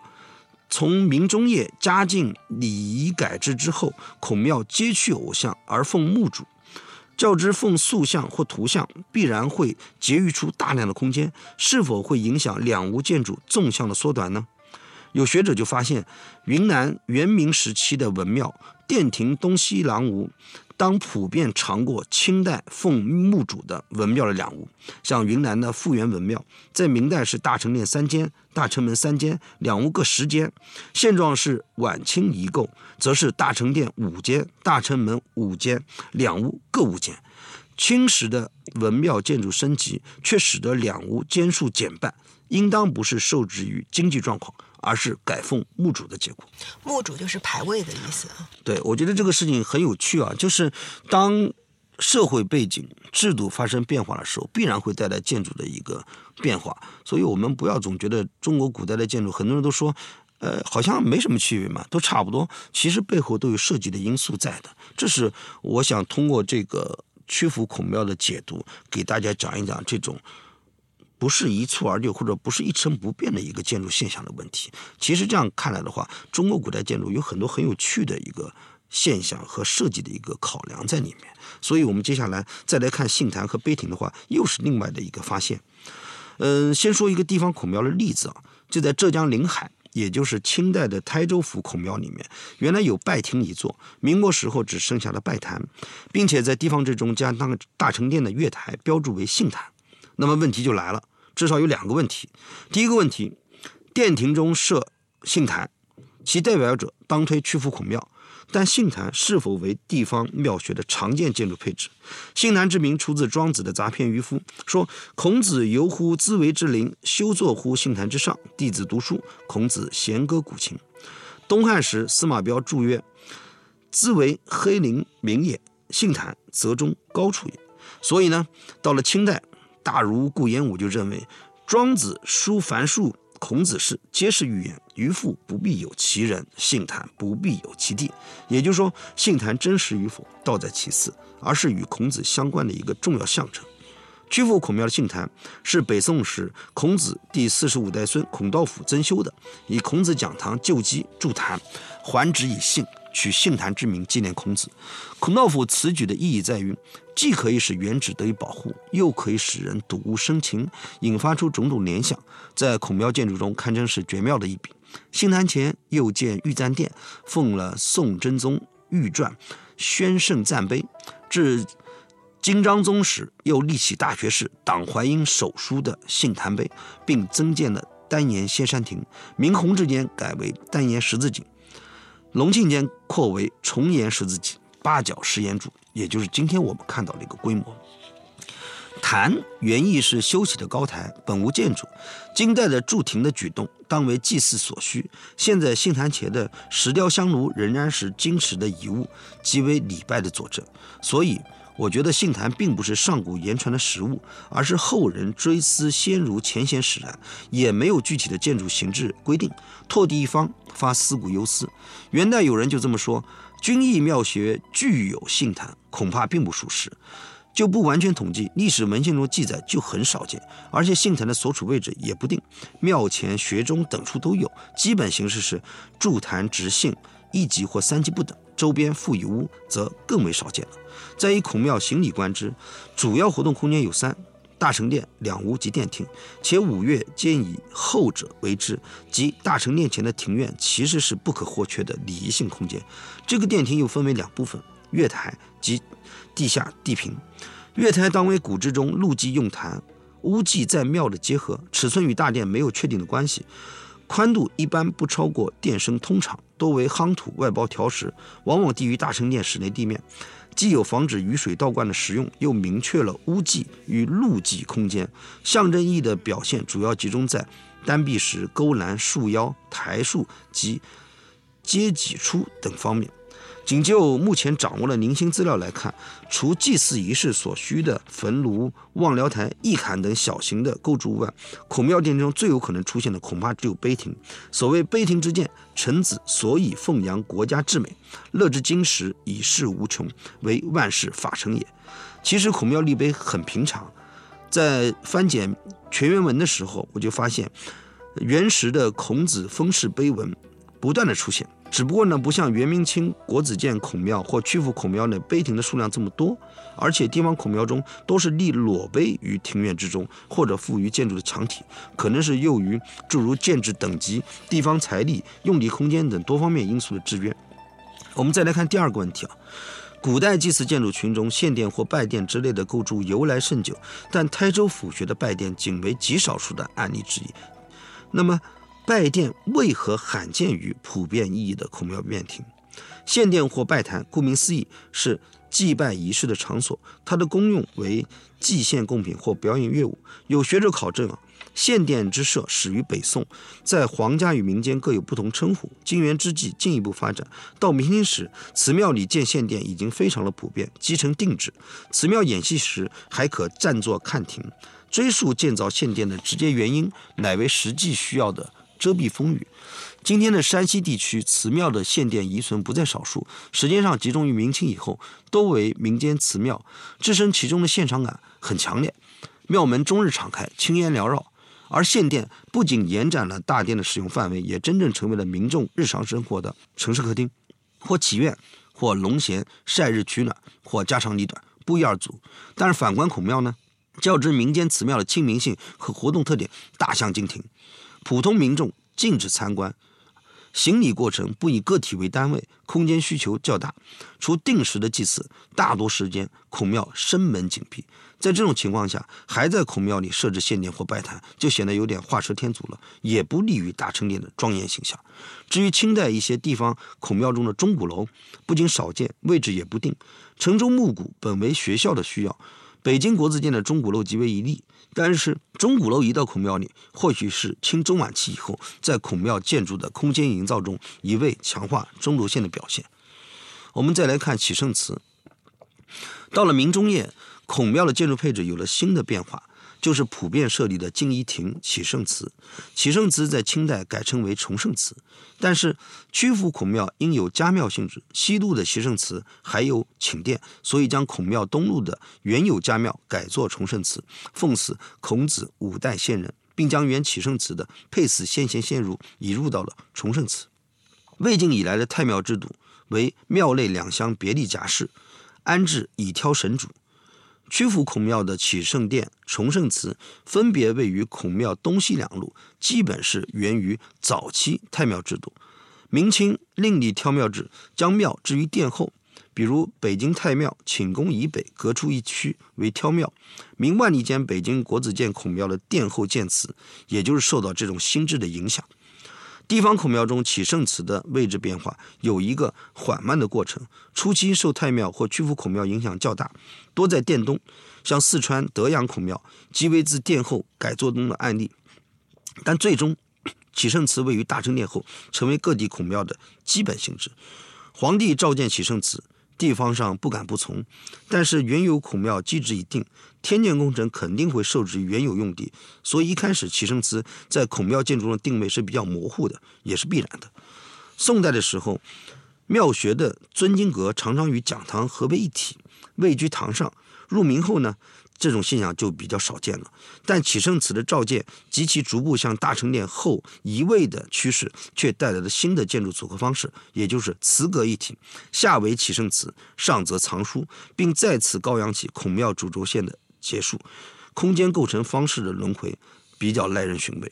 从明中叶嘉靖礼仪改制之后，孔庙皆去偶像而奉墓主，较之奉塑像或图像，必然会节育出大量的空间，是否会影响两屋建筑纵向的缩短呢？有学者就发现，云南元明时期的文庙殿庭东西廊屋。当普遍长过清代奉墓主的文庙的两屋，像云南的复原文庙，在明代是大成殿三间、大成门三间，两屋各十间；现状是晚清遗构，则是大成殿五间、大成门五间，两屋各五间。清时的文庙建筑升级，却使得两屋间数减半，应当不是受制于经济状况。而是改奉墓主的结果。墓主就是牌位的意思啊。对，我觉得这个事情很有趣啊，就是当社会背景、制度发生变化的时候，必然会带来建筑的一个变化。所以，我们不要总觉得中国古代的建筑，很多人都说，呃，好像没什么区别嘛，都差不多。其实背后都有设计的因素在的。这是我想通过这个曲阜孔庙的解读，给大家讲一讲这种。不是一蹴而就，或者不是一成不变的一个建筑现象的问题。其实这样看来的话，中国古代建筑有很多很有趣的一个现象和设计的一个考量在里面。所以，我们接下来再来看杏坛和碑亭的话，又是另外的一个发现。嗯，先说一个地方孔庙的例子啊，就在浙江临海，也就是清代的台州府孔庙里面，原来有拜亭一座，民国时候只剩下了拜坛，并且在地方志中将当大成殿的月台标注为杏坛。那么问题就来了。至少有两个问题。第一个问题，殿庭中设杏坛，其代表者当推曲阜孔庙，但杏坛是否为地方庙学的常见建筑配置？杏坛之名出自庄子的杂篇《渔夫》，说孔子游乎兹为之陵，修坐乎杏坛之上，弟子读书，孔子弦歌古琴。东汉时司马彪注曰：“兹为黑陵名也，杏坛则中高处也。”所以呢，到了清代。大儒顾炎武就认为，庄子书凡数，孔子是皆是寓言。于父不必有其人，信坛不必有其地。也就是说，信坛真实与否，倒在其次，而是与孔子相关的一个重要象征。曲阜孔庙的杏坛是北宋时孔子第四十五代孙孔道辅增修的，以孔子讲堂旧基筑坛，还址以姓。取杏坛之名纪念孔子，孔道府此举的意义在于，既可以使原址得以保护，又可以使人睹物生情，引发出种种联想，在孔庙建筑中堪称是绝妙的一笔。杏坛前又建玉簪殿，奉了宋真宗御传宣圣赞碑。至金章宗时，又立起大学士党怀英手书的杏坛碑，并增建了单檐歇山亭。明弘治间改为单檐十字井，隆庆间扩为重檐十字井，八角石檐柱，也就是今天我们看到的一个规模。坛原意是修起的高台，本无建筑。金代的筑亭的举动，当为祭祀所需。现在杏坛前的石雕香炉仍然是金石的遗物，极为礼拜的佐证。所以，我觉得杏坛并不是上古言传的实物，而是后人追思先儒前贤使然，也没有具体的建筑形制规定。拓地一方，发思古幽思。元代有人就这么说：“军艺庙学具有杏坛，恐怕并不属实。”就不完全统计，历史文献中记载就很少见，而且杏坛的所处位置也不定，庙前、学中等处都有。基本形式是柱坛直杏，一级或三级不等，周边附以屋，则更为少见了。再以孔庙行礼观之，主要活动空间有三：大成殿、两屋及殿厅，且五岳皆以后者为之，即大成殿前的庭院其实是不可或缺的礼仪性空间。这个殿厅又分为两部分：月台及。地下地坪，月台当为古之中路基用坛，屋祭在庙的结合，尺寸与大殿没有确定的关系，宽度一般不超过殿身通场，多为夯土外包条石，往往低于大成殿室内地面，既有防止雨水倒灌的实用，又明确了屋脊与路脊空间象征意义的表现，主要集中在单壁石、勾栏、树腰、台束及阶脊出等方面。仅就目前掌握的零星资料来看，除祭祀仪式所需的焚炉、望辽台、义坎等小型的构筑物外，孔庙殿中最有可能出现的恐怕只有碑亭。所谓碑亭之建，臣子所以奉扬国家至美，乐之金石以示无穷，为万世法成也。其实孔庙立碑很平常，在翻检全原文的时候，我就发现原石的孔子封氏碑文不断的出现。只不过呢，不像元明清国子监孔庙或曲阜孔庙那碑亭的数量这么多，而且地方孔庙中都是立裸碑于庭院之中，或者附于建筑的墙体，可能是由于诸如建制等级、地方财力、用地空间等多方面因素的制约。我们再来看第二个问题啊，古代祭祀建筑群中，献殿或拜殿之类的构筑由来甚久，但台州府学的拜殿仅为极少数的案例之一。那么，拜殿为何罕见于普遍意义的孔庙面庭？献殿或拜坛，顾名思义是祭拜仪式的场所，它的功用为祭献贡品或表演乐舞。有学者考证啊，献殿之设始于北宋，在皇家与民间各有不同称呼。金元之际进一步发展，到明清时，祠庙里建献殿已经非常的普遍，积成定制。祠庙演戏时还可暂坐看庭。追溯建造献殿的直接原因，乃为实际需要的。遮蔽风雨。今天的山西地区祠庙的献殿遗存不在少数，时间上集中于明清以后，都为民间祠庙，置身其中的现场感很强烈。庙门终日敞开，青烟缭绕，而献殿不仅延展了大殿的使用范围，也真正成为了民众日常生活的城市客厅，或祈愿，或龙涎晒日取暖，或家长里短，不一而足。但是反观孔庙呢，较之民间祠庙的亲民性和活动特点大相径庭。普通民众禁止参观，行礼过程不以个体为单位，空间需求较大。除定时的祭祀，大多时间孔庙生门紧闭。在这种情况下，还在孔庙里设置献殿或拜坛，就显得有点画蛇添足了，也不利于大成殿的庄严形象。至于清代一些地方孔庙中的钟鼓楼，不仅少见，位置也不定。城中木鼓本为学校的需要，北京国子监的钟鼓楼极为一例。但是钟鼓楼移到孔庙里，或许是清中晚期以后，在孔庙建筑的空间营造中一味强化中轴线的表现。我们再来看启圣祠，到了明中叶，孔庙的建筑配置有了新的变化。就是普遍设立的敬仪亭、启圣祠。启圣祠在清代改称为崇圣祠，但是曲阜孔庙因有家庙性质，西路的启圣祠还有寝殿，所以将孔庙东路的原有家庙改作崇圣祠，奉祀孔子五代先人，并将原启圣祠的配祀先贤先儒移入到了崇圣祠。魏晋以来的太庙制度为庙内两厢别立假室，安置以挑神主。曲阜孔庙的启圣殿、崇圣祠分别位于孔庙东西两路，基本是源于早期太庙制度。明清另立挑庙制，将庙置于殿后，比如北京太庙寝宫以北隔出一区为挑庙。明万历间北京国子监孔庙的殿后建祠，也就是受到这种新制的影响。地方孔庙中启圣祠的位置变化有一个缓慢的过程，初期受太庙或曲阜孔庙影响较大，多在殿东，像四川德阳孔庙即为自殿后改作东的案例。但最终，启圣祠位于大成殿后，成为各地孔庙的基本性质。皇帝召见启圣祠，地方上不敢不从，但是原有孔庙基址已定。天建工程肯定会受制于原有用地，所以一开始启圣祠在孔庙建筑中的定位是比较模糊的，也是必然的。宋代的时候，庙学的尊经阁常常与讲堂合为一体，位居堂上。入明后呢，这种现象就比较少见了。但启圣祠的召见及其逐步向大成殿后移位的趋势，却带来了新的建筑组合方式，也就是祠阁一体，下为启圣祠，上则藏书，并再次高扬起孔庙主轴线的。结束，空间构成方式的轮回比较耐人寻味。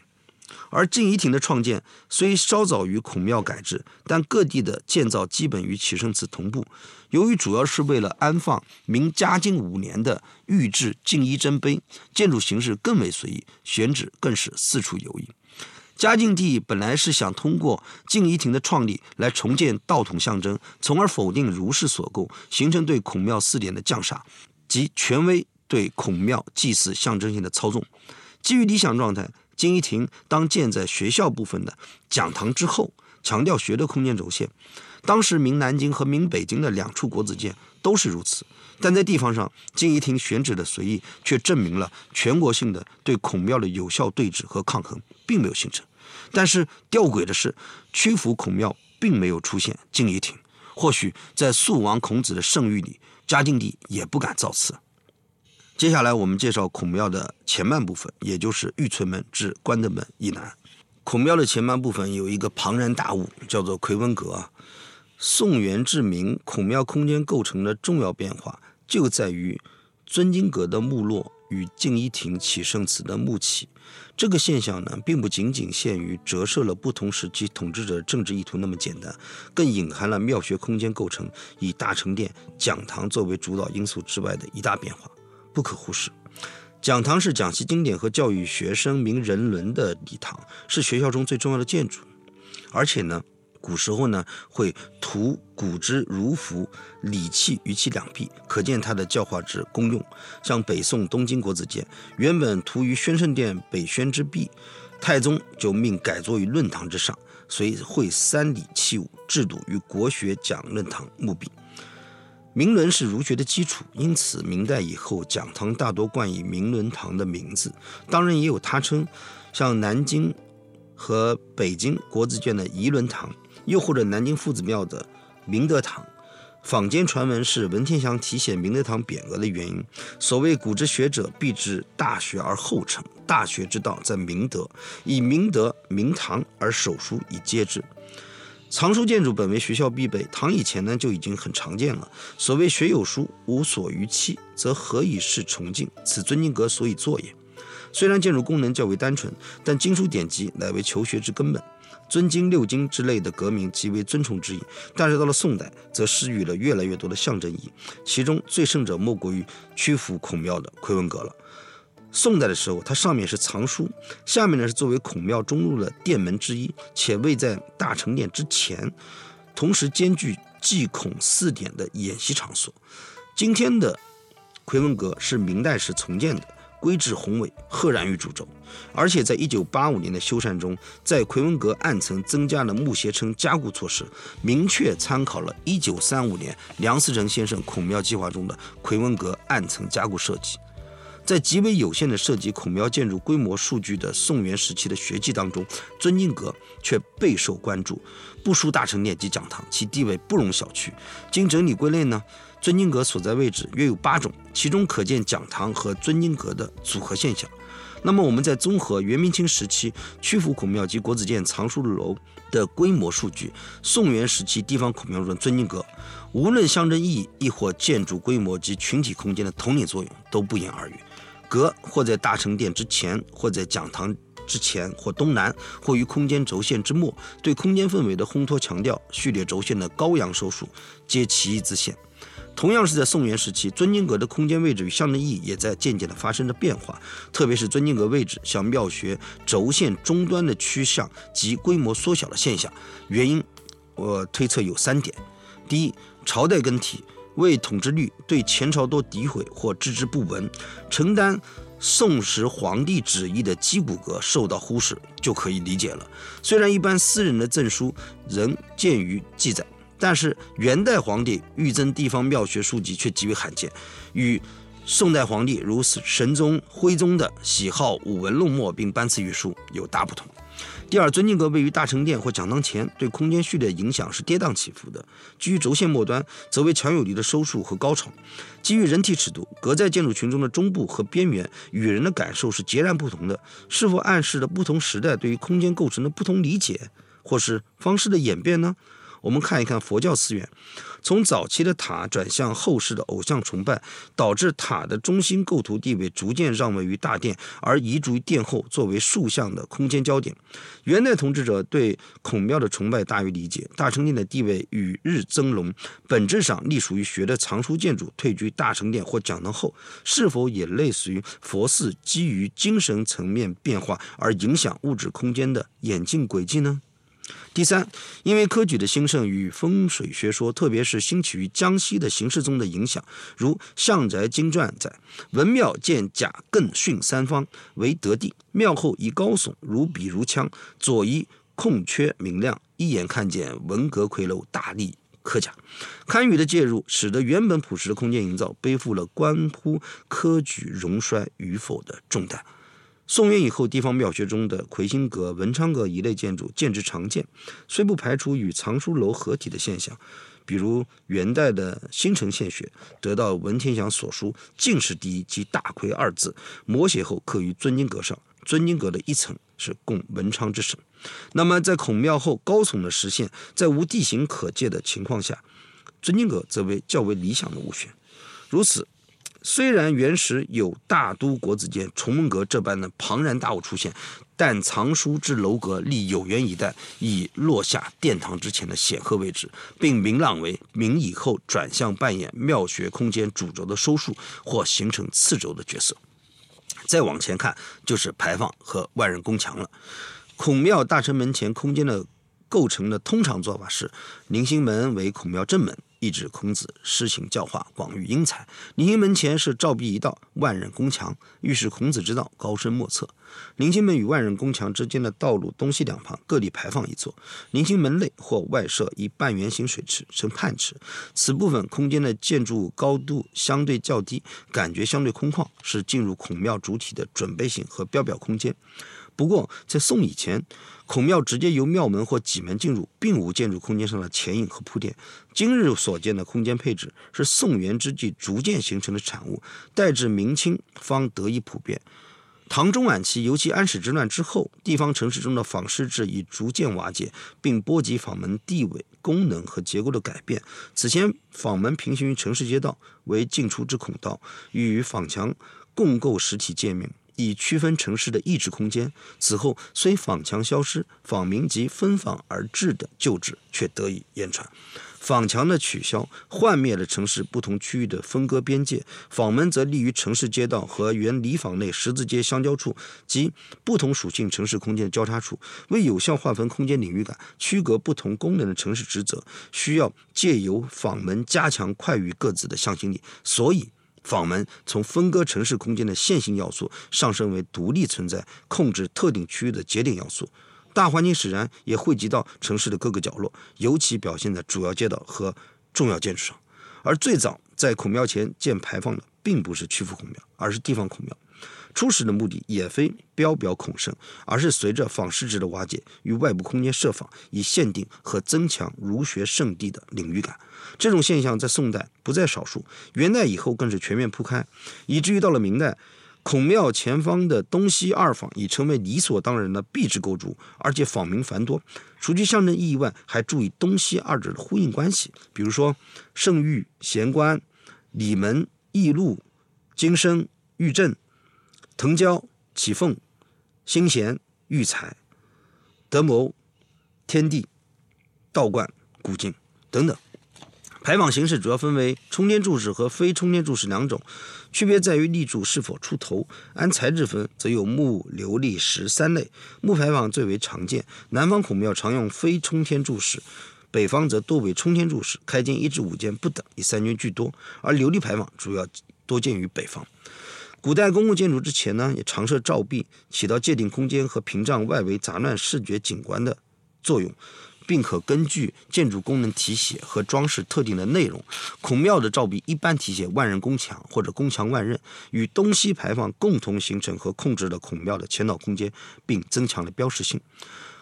而静怡亭的创建虽稍早于孔庙改制，但各地的建造基本与启圣祠同步。由于主要是为了安放明嘉靖五年的御制静怡真碑，建筑形式更为随意，选址更是四处游移。嘉靖帝本来是想通过静怡亭的创立来重建道统象征，从而否定儒士所构，形成对孔庙四典的降煞及权威。对孔庙祭祀象征性的操纵，基于理想状态，金一亭当建在学校部分的讲堂之后，强调学的空间轴线。当时明南京和明北京的两处国子监都是如此，但在地方上，金一亭选址的随意，却证明了全国性的对孔庙的有效对峙和抗衡并没有形成。但是吊诡的是，曲阜孔庙并没有出现静怡亭，或许在肃王孔子的圣谕里，嘉靖帝也不敢造次。接下来我们介绍孔庙的前半部分，也就是玉存门至关德门以南。孔庙的前半部分有一个庞然大物，叫做奎文阁。宋元至明，孔庙空间构成的重要变化，就在于尊经阁的没落与静怡亭启圣祠的木起。这个现象呢，并不仅仅限于折射了不同时期统治者政治意图那么简单，更隐含了庙学空间构成以大成殿、讲堂作为主导因素之外的一大变化。不可忽视，讲堂是讲习经典和教育学生明人伦的礼堂，是学校中最重要的建筑。而且呢，古时候呢会涂古之儒服礼器于其两壁，可见它的教化之功用。像北宋东京国子监原本涂于宣圣殿北宣之壁，太宗就命改作于论堂之上，随绘三礼器物制度于国学讲论堂墓壁。明伦是儒学的基础，因此明代以后讲堂大多冠以明伦堂的名字，当然也有他称，像南京和北京国子监的仪伦堂，又或者南京夫子庙的明德堂。坊间传闻是文天祥题写明德堂匾额的原因。所谓古之学者，必知大学而后成，大学之道在明德，以明德明堂而手书以接之。藏书建筑本为学校必备，唐以前呢就已经很常见了。所谓学有书，无所于弃，则何以是崇敬？此尊经阁所以作也。虽然建筑功能较为单纯，但经书典籍乃为求学之根本，尊经六经之类的革命极为尊崇之意。但是到了宋代，则施予了越来越多的象征意义，其中最盛者莫过于曲阜孔庙的奎文阁了。宋代的时候，它上面是藏书，下面呢是作为孔庙中路的殿门之一，且位在大成殿之前，同时兼具祭孔四典的演习场所。今天的奎文阁是明代时重建的，规制宏伟，赫然于主轴。而且在一九八五年的修缮中，在奎文阁暗层增加了木斜撑加固措施，明确参考了一九三五年梁思成先生孔庙计划中的奎文阁暗层加固设计。在极为有限的涉及孔庙建筑规模数据的宋元时期的学记当中，尊经阁却备受关注，不输大成殿及讲堂，其地位不容小觑。经整理归类呢，尊经阁所在位置约有八种，其中可见讲堂和尊经阁的组合现象。那么，我们在综合元明清时期曲阜孔庙及国子监藏书楼的规模数据，宋元时期地方孔庙中的尊经阁，无论象征意义，亦或建筑规模及群体空间的统领作用，都不言而喻。阁或在大成殿之前，或在讲堂之前，或东南，或于空间轴线之末，对空间氛围的烘托强调，序列轴线的高扬收束，皆其意自现。同样是在宋元时期，尊经阁的空间位置与象征意义也在渐渐地发生着变化，特别是尊经阁位置向庙学轴线终端的趋向及规模缩小的现象。原因，我推测有三点：第一，朝代更替，为统治律对前朝多诋毁或置之不闻，承担宋时皇帝旨意的基骨阁受到忽视，就可以理解了。虽然一般私人的赠书仍见于记载。但是元代皇帝御赠地方庙学书籍却极为罕见，与宋代皇帝如神宗、徽宗的喜好舞文弄墨并颁赐御书有大不同。第二，尊经阁位于大成殿或讲堂前，对空间序列影响是跌宕起伏的；居于轴线末端，则为强有力的收束和高潮。基于人体尺度，阁在建筑群中的中部和边缘，与人的感受是截然不同的。是否暗示了不同时代对于空间构成的不同理解，或是方式的演变呢？我们看一看佛教寺院，从早期的塔转向后世的偶像崇拜，导致塔的中心构图地位逐渐让位于大殿，而移逐于殿后，作为塑像的空间焦点。元代统治者对孔庙的崇拜大于理解，大成殿的地位与日增隆，本质上隶属于学的藏书建筑退居大成殿或讲堂后，是否也类似于佛寺基于精神层面变化而影响物质空间的演进轨迹呢？第三，因为科举的兴盛与风水学说，特别是兴起于江西的形式中的影响，如《相宅经传》载，文庙建甲艮巽三方为得地，庙后以高耸，如笔如枪，左一空缺明亮，一眼看见文阁魁楼，大力科甲。堪舆的介入，使得原本朴实的空间营造背负了关乎科举荣衰与否的重担。宋元以后，地方庙学中的魁星阁、文昌阁一类建筑见之常见，虽不排除与藏书楼合体的现象。比如元代的新城县学得到文天祥所书“进士第一”及“大魁”二字，摹写后刻于尊经阁上。尊经阁的一层是供文昌之神。那么在孔庙后高耸的实现，在无地形可借的情况下，尊经阁则为较为理想的物选。如此。虽然原时有大都国子监、崇文阁这般的庞然大物出现，但藏书之楼阁立有元以代，已落下殿堂之前的显赫位置，并明朗为明以后转向扮演庙学空间主轴的收束或形成次轴的角色。再往前看，就是牌坊和万人宫墙了。孔庙大成门前空间的构成的通常做法是，宁心门为孔庙正门。意指孔子施行教化，广育英才。宁心门前是照壁一道，万仞宫墙，预示孔子之道高深莫测。宁心门与万仞宫墙之间的道路东西两旁各立牌坊一座。宁心门内或外设一半圆形水池，称泮池。此部分空间的建筑高度相对较低，感觉相对空旷，是进入孔庙主体的准备性和标表空间。不过，在宋以前，孔庙直接由庙门或脊门进入，并无建筑空间上的前引和铺垫。今日所见的空间配置是宋元之际逐渐形成的产物，待至明清方得以普遍。唐中晚期，尤其安史之乱之后，地方城市中的坊市制已逐渐瓦解，并波及坊门地位、功能和结构的改变。此前，坊门平行于城市街道，为进出之孔道，与坊墙共构实体界面。以区分城市的意志空间。此后，虽坊墙消失，坊名及分坊而治的旧制却得以延传。坊墙的取消，幻灭了城市不同区域的分割边界；坊门则立于城市街道和原里坊内十字街相交处，及不同属性城市空间交叉处。为有效划分空间领域感，区隔不同功能的城市职责，需要借由坊门加强快与各自的向心力。所以。坊门从分割城市空间的线性要素上升为独立存在、控制特定区域的节点要素。大环境使然，也汇集到城市的各个角落，尤其表现在主要街道和重要建筑上。而最早在孔庙前建牌坊的，并不是曲阜孔庙，而是地方孔庙。初始的目的也非标表孔圣，而是随着仿世制的瓦解与外部空间设防，以限定和增强儒学圣地的领域感。这种现象在宋代不在少数，元代以后更是全面铺开，以至于到了明代。孔庙前方的东西二坊已成为理所当然的壁制构筑，而且坊名繁多。除去象征意义外，还注意东西二者的呼应关系。比如说，圣域、贤观、礼门、义路、金生、玉镇、藤椒、启凤、兴贤、育才、德谋、天地、道观、古镜等等。牌坊形式主要分为冲天柱式和非冲天柱式两种，区别在于立柱是否出头。按材质分，则有木、琉璃、石三类。木牌坊最为常见，南方孔庙常用非冲天柱式，北方则多为冲天柱式，开间一至五间不等，以三间居多。而琉璃牌坊主要多见于北方。古代公共建筑之前呢，也常设照壁，起到界定空间和屏障外围杂乱视觉景观的作用。并可根据建筑功能题写和装饰特定的内容。孔庙的照壁一般题写“万仞宫墙”或者“宫墙万仞”，与东西牌坊共同形成和控制了孔庙的前导空间，并增强了标识性。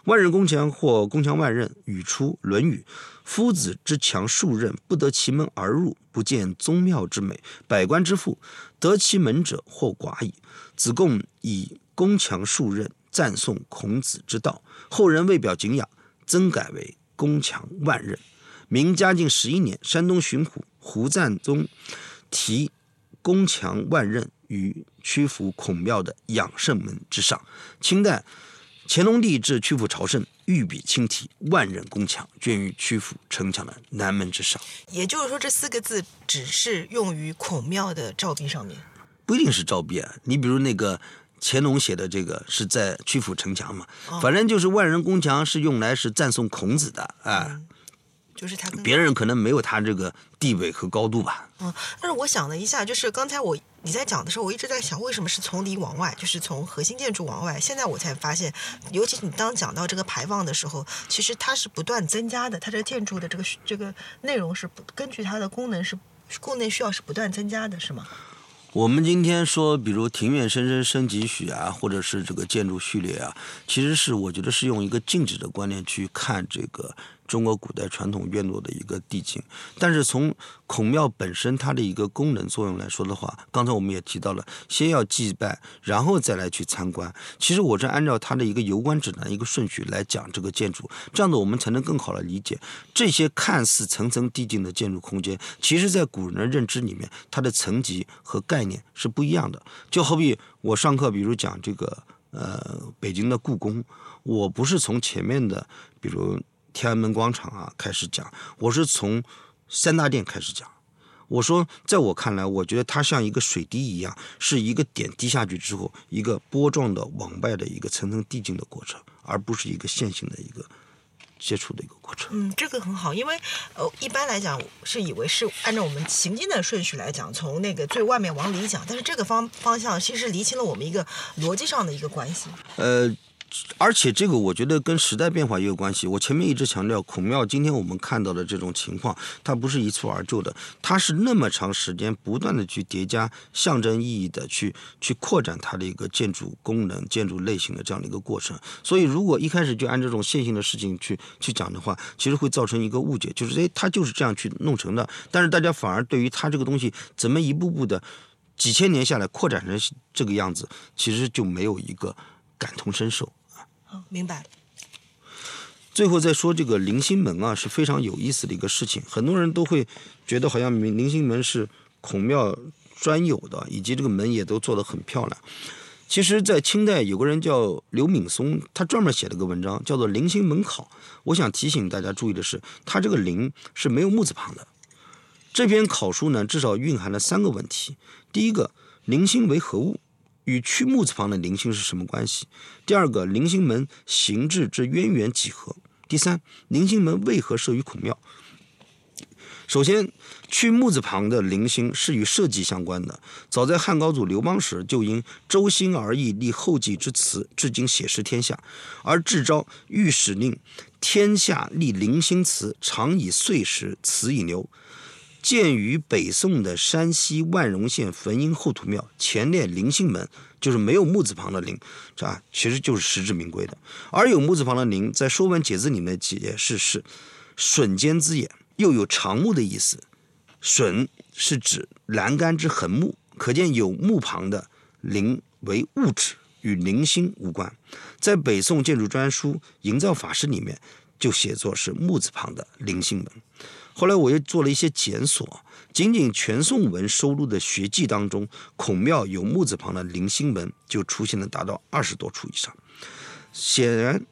万仞宫墙或宫墙万仞，语出《论语》：“夫子之强数仞，不得其门而入，不见宗庙之美。百官之富，得其门者或寡矣。”子贡以宫墙数仞赞颂孔子之道，后人为表敬仰。增改为宫墙万仞。明嘉靖十一年，山东巡抚胡赞宗题宫墙万仞于曲阜孔庙的养圣门之上。清代乾隆帝至曲阜朝圣，御笔亲题万人宫墙，镌于曲阜城墙的南门之上。也就是说，这四个字只是用于孔庙的照壁上面，不一定是照壁啊。你比如那个。乾隆写的这个是在曲阜城墙嘛，反正就是万人宫墙是用来是赞颂孔子的啊，就是他别人可能没有他这个地位和高度吧。嗯，但是我想了一下，就是刚才我你在讲的时候，我一直在想，为什么是从里往外，就是从核心建筑往外？现在我才发现，尤其是你当讲到这个排放的时候，其实它是不断增加的，它这个建筑的这个这个内容是根据它的功能是功能需要是不断增加的，是吗？我们今天说，比如庭院深深深几许啊，或者是这个建筑序列啊，其实是我觉得是用一个静止的观念去看这个。中国古代传统院落的一个地景，但是从孔庙本身它的一个功能作用来说的话，刚才我们也提到了，先要祭拜，然后再来去参观。其实我是按照它的一个游观指南一个顺序来讲这个建筑，这样子我们才能更好的理解这些看似层层递进的建筑空间，其实在古人的认知里面，它的层级和概念是不一样的。就好比我上课，比如讲这个呃北京的故宫，我不是从前面的，比如。天安门广场啊，开始讲。我是从三大殿开始讲。我说，在我看来，我觉得它像一个水滴一样，是一个点滴下去之后，一个波状的往外的一个层层递进的过程，而不是一个线性的一个接触的一个过程。嗯，这个很好，因为呃，一般来讲是以为是按照我们行进的顺序来讲，从那个最外面往里讲，但是这个方方向其实厘清了我们一个逻辑上的一个关系。呃。而且这个我觉得跟时代变化也有关系。我前面一直强调，孔庙今天我们看到的这种情况，它不是一蹴而就的，它是那么长时间不断的去叠加象征意义的去去扩展它的一个建筑功能、建筑类型的这样的一个过程。所以，如果一开始就按这种线性的事情去去讲的话，其实会造成一个误解，就是哎，它就是这样去弄成的。但是大家反而对于它这个东西怎么一步步的几千年下来扩展成这个样子，其实就没有一个感同身受啊。明白。最后再说这个棂星门啊，是非常有意思的一个事情。很多人都会觉得好像棂星门是孔庙专有的，以及这个门也都做得很漂亮。其实，在清代有个人叫刘敏松，他专门写了个文章，叫做《棂星门考》。我想提醒大家注意的是，他这个“棂”是没有木字旁的。这篇考书呢，至少蕴含了三个问题：第一个，棂星为何物？与去木字旁的棂星是什么关系？第二个，棂星门形制之渊源几何？第三，棂星门为何设于孔庙？首先，去木字旁的棂星是与社稷相关的。早在汉高祖刘邦时，就因周兴而议立后稷之祠，至今写实天下。而至昭御史令天下立棂星祠，常以岁时，祠以牛。建于北宋的山西万荣县汾阴后土庙，前列棂星门，就是没有木字旁的陵，啊，其实就是实至名归的。而有木字旁的灵，在《说文解字》里面解释是“笋尖之也”，又有长木的意思。笋是指栏杆之横木，可见有木旁的陵为物质，与灵心无关。在北宋建筑专书《营造法式》里面，就写作是木字旁的陵心门。后来我又做了一些检索，仅仅全宋文收录的学记当中，孔庙有木字旁的陵心门就出现了达到二十多处以上。显然，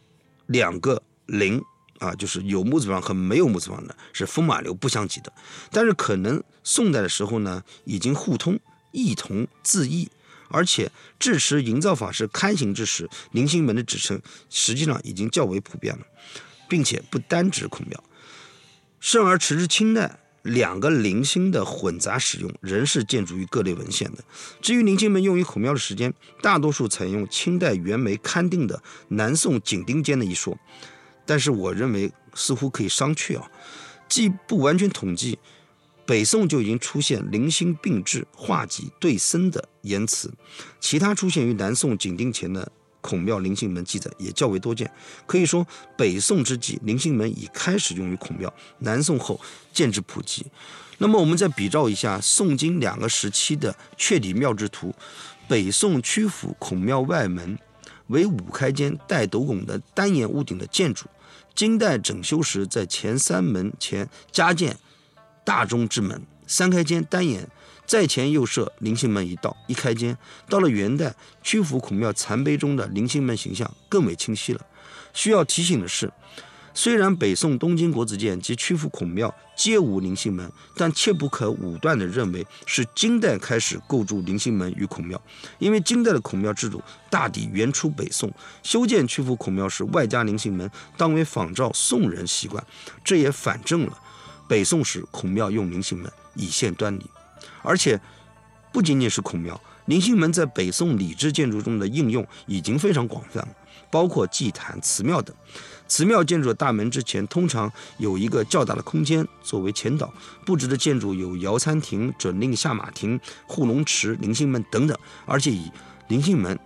两个陵啊，就是有木字旁和没有木字旁的，是风马牛不相及的。但是可能宋代的时候呢，已经互通，异同字义，而且至持营造法式刊行之时，陵心门的指称实际上已经较为普遍了，并且不单指孔庙。甚而迟之清代，两个陵心的混杂使用仍是见诸于各类文献的。至于陵心门用于孔庙的时间，大多数采用清代袁枚刊定的南宋景丁间的一说，但是我认为似乎可以商榷啊，既不完全统计，北宋就已经出现陵心并置、画脊对僧的言辞，其他出现于南宋景定前的。孔庙陵心门记载也较为多见，可以说北宋之际，陵心门已开始用于孔庙；南宋后渐至普及。那么，我们再比照一下宋金两个时期的确底庙制图。北宋曲阜孔庙外门为五开间带斗拱的单檐屋顶的建筑，金代整修时在前三门前加建大中之门，三开间单檐。在前又设灵心门一道，一开间。到了元代，曲阜孔庙残碑中的灵心门形象更为清晰了。需要提醒的是，虽然北宋东京国子监及曲阜孔庙皆无灵心门，但切不可武断地认为是金代开始构筑灵心门与孔庙，因为金代的孔庙制度大抵原出北宋。修建曲阜孔庙时外加灵心门，当为仿照宋人习惯，这也反证了北宋时孔庙用灵心门以现端倪。而且，不仅仅是孔庙，灵心门在北宋礼制建筑中的应用已经非常广泛了，包括祭坛、祠庙等。祠庙建筑的大门之前通常有一个较大的空间作为前导，布置的建筑有瑶餐亭、准令下马亭、护龙池、灵心门等等，而且以灵心门。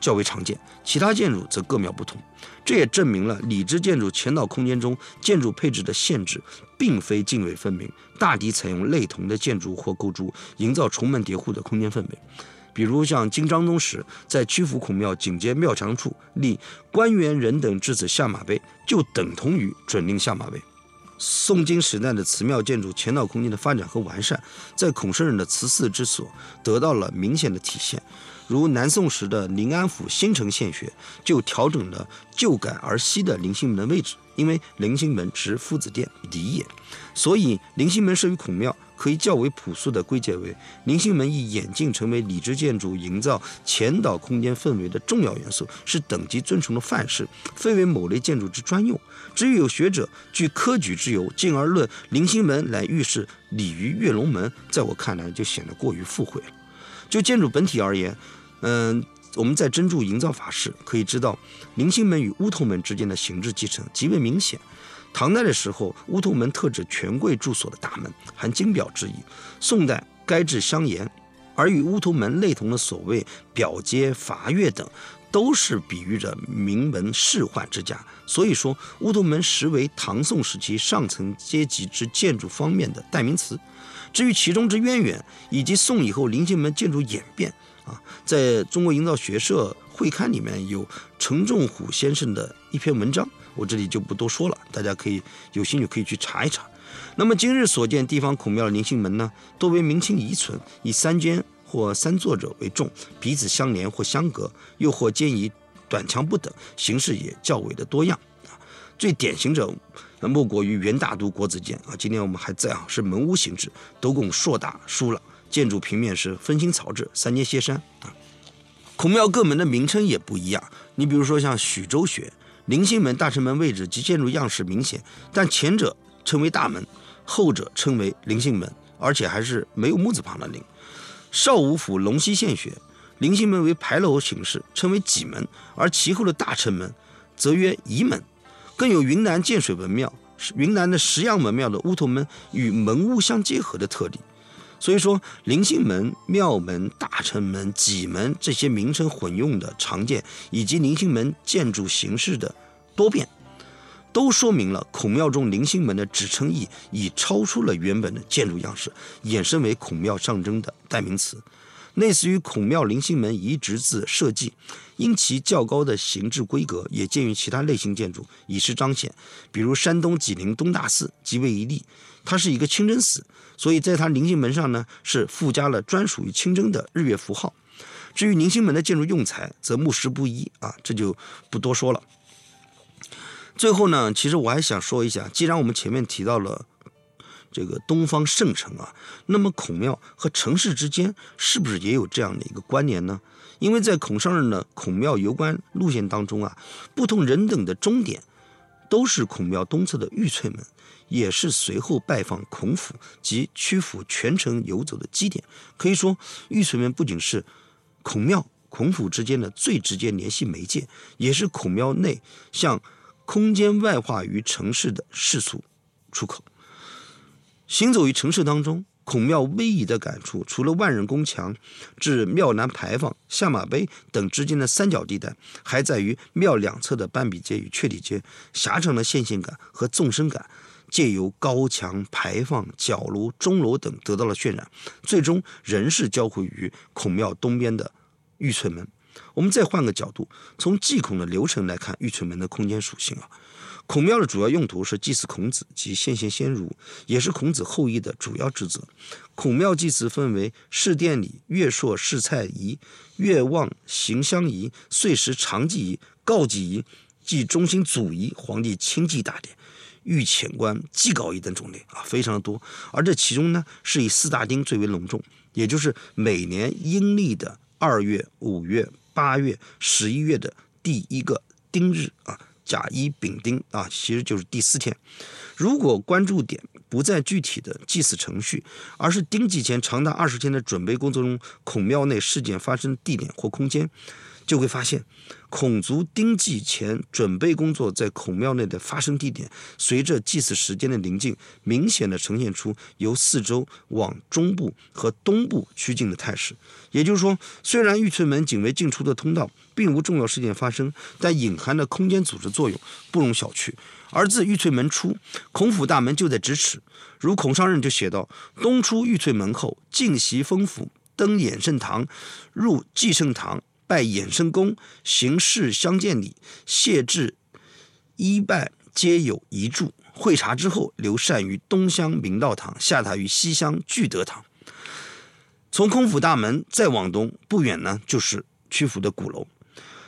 较为常见，其他建筑则各庙不同。这也证明了礼制建筑前导空间中建筑配置的限制，并非泾渭分明，大抵采用类同的建筑或构筑，营造重门叠户的空间氛围。比如像金章宗时在曲阜孔庙紧接庙墙处立官员人等至此下马碑，就等同于准令下马碑。宋金时代的祠庙建筑前导空间的发展和完善，在孔圣人的祠寺之所得到了明显的体现。如南宋时的临安府新城县学就调整了旧改而西的灵心门的位置，因为灵心门直夫子殿离也，所以灵心门设于孔庙，可以较为朴素的归结为灵心门已演进成为礼制建筑营造前导空间氛围的重要元素，是等级尊崇的范式，非为某类建筑之专用。至于有学者据科举之由，进而论灵心门来预示礼于跃龙门，在我看来就显得过于附会了。就建筑本体而言，嗯，我们在真珠营造法式可以知道，灵心门与乌头门之间的形制继承极为明显。唐代的时候，乌头门特指权贵住所的大门，含金表之意；宋代该制相沿，而与乌头门类同的所谓表阶、阀月等，都是比喻着名门仕宦之家。所以说，乌头门实为唐宋时期上层阶级之建筑方面的代名词。至于其中之渊源，以及宋以后灵心门建筑演变。啊，在中国营造学社会刊里面有陈仲虎先生的一篇文章，我这里就不多说了，大家可以有兴趣可以去查一查。那么今日所见地方孔庙的灵性门呢，多为明清遗存，以三间或三座者为重，彼此相连或相隔，又或兼以短墙不等，形式也较为的多样。啊，最典型者，莫过于元大都国子监啊，今天我们还在啊，是门屋形制，斗拱硕大疏朗。建筑平面是分心草制，三间歇山啊。孔庙各门的名称也不一样。你比如说像许州学，灵心门大成门位置及建筑样式明显，但前者称为大门，后者称为灵心门，而且还是没有木字旁的灵。邵武府龙溪县学，灵心门为牌楼形式，称为脊门，而其后的大成门则曰仪门。更有云南建水文庙，云南的石阳门庙的乌头门与门屋相结合的特例。所以说，灵性门、庙门、大城门、戟门这些名称混用的常见，以及灵性门建筑形式的多变，都说明了孔庙中灵性门的指称义已超出了原本的建筑样式，衍生为孔庙象征的代名词。类似于孔庙灵性门移植自设计，因其较高的形制规格，也见于其他类型建筑，以示彰显。比如山东济宁东大寺即为一例，它是一个清真寺，所以在它灵性门上呢是附加了专属于清真的日月符号。至于灵性门的建筑用材，则木石不一啊，这就不多说了。最后呢，其实我还想说一下，既然我们前面提到了这个东方圣城啊，那么孔庙和城市之间是不是也有这样的一个关联呢？因为在孔上任的孔庙游观路线当中啊，不同人等的终点都是孔庙东侧的玉翠门，也是随后拜访孔府及曲阜全程游走的基点。可以说，玉翠门不仅是孔庙、孔府之间的最直接联系媒介，也是孔庙内向空间外化于城市的世俗出口。行走于城市当中，孔庙逶迤的感触，除了万人宫墙至庙南牌坊、下马碑等之间的三角地带，还在于庙两侧的半壁街与阙体街狭长的线性感和纵深感，借由高墙、牌坊、角楼、钟楼等得到了渲染，最终仍是交汇于孔庙东边的玉翠门。我们再换个角度，从祭孔的流程来看玉翠门的空间属性啊。孔庙的主要用途是祭祀孔子及献贤先儒，也是孔子后裔的主要职责。孔庙祭祀分为祀殿礼、月朔侍菜仪、月望行香仪、岁时长祭仪、告祭仪、祭中心祖仪、皇帝亲祭大典、御前官祭告仪等种类啊，非常的多。而这其中呢，是以四大丁最为隆重，也就是每年阴历的二月、五月、八月、十一月的第一个丁日啊。甲乙丙丁啊，其实就是第四天。如果关注点不在具体的祭祀程序，而是丁祭前长达二十天的准备工作中，孔庙内事件发生地点或空间。就会发现，孔族丁祭前准备工作在孔庙内的发生地点，随着祭祀时间的临近，明显的呈现出由四周往中部和东部趋近的态势。也就是说，虽然玉翠门仅为进出的通道，并无重要事件发生，但隐含的空间组织作用不容小觑。而自玉翠门出，孔府大门就在咫尺。如孔上任就写道：“东出玉翠门后，进袭封府，登衍圣堂，入祭圣堂。”拜衍生公，行事相见礼，谢至一拜，皆有一祝。会茶之后，留善于东乡明道堂，下榻于西乡聚德堂。从空府大门再往东不远呢，就是曲阜的鼓楼。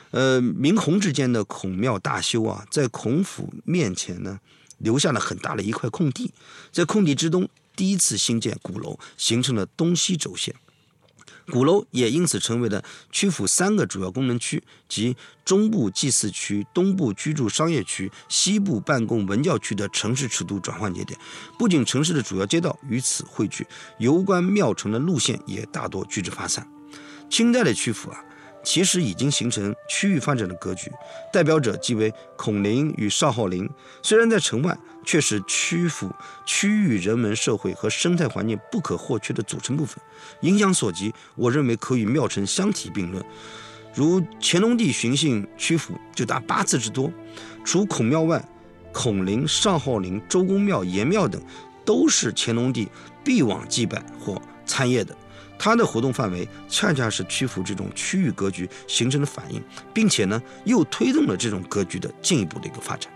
呃，明洪之间的孔庙大修啊，在孔府面前呢，留下了很大的一块空地，在空地之东，第一次兴建鼓楼，形成了东西轴线。鼓楼也因此成为了曲阜三个主要功能区，即中部祭祀区、东部居住商业区、西部办公文教区的城市尺度转换节点。不仅城市的主要街道于此汇聚，游观庙城的路线也大多聚之发散。清代的曲阜啊。其实已经形成区域发展的格局，代表者即为孔林与少昊陵。虽然在城外，却是曲阜区域人文社会和生态环境不可或缺的组成部分。影响所及，我认为可与庙城相提并论。如乾隆帝巡幸曲阜就达八次之多，除孔庙外，孔林、少昊陵、周公庙、爷庙等，都是乾隆帝必往祭拜或参谒的。它的活动范围恰恰是屈服这种区域格局形成的反应，并且呢，又推动了这种格局的进一步的一个发展。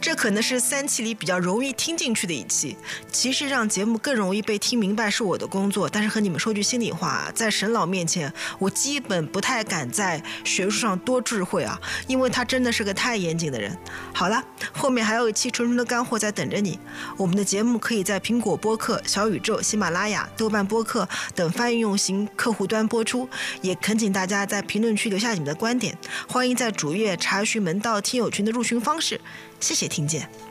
这可能是三期里比较容易听进去的一期。其实让节目更容易被听明白是我的工作，但是和你们说句心里话，在沈老面前，我基本不太敢在学术上多智慧啊，因为他真的是个太严谨的人。好了，后面还有一期纯纯的干货在等着你。我们的节目可以在苹果播客、小宇宙、喜马拉雅、豆瓣播客等泛应用型客户端播出，也恳请大家在评论区留下你们的观点。欢迎在主页查询门道听友群的入群方式。谢谢听见。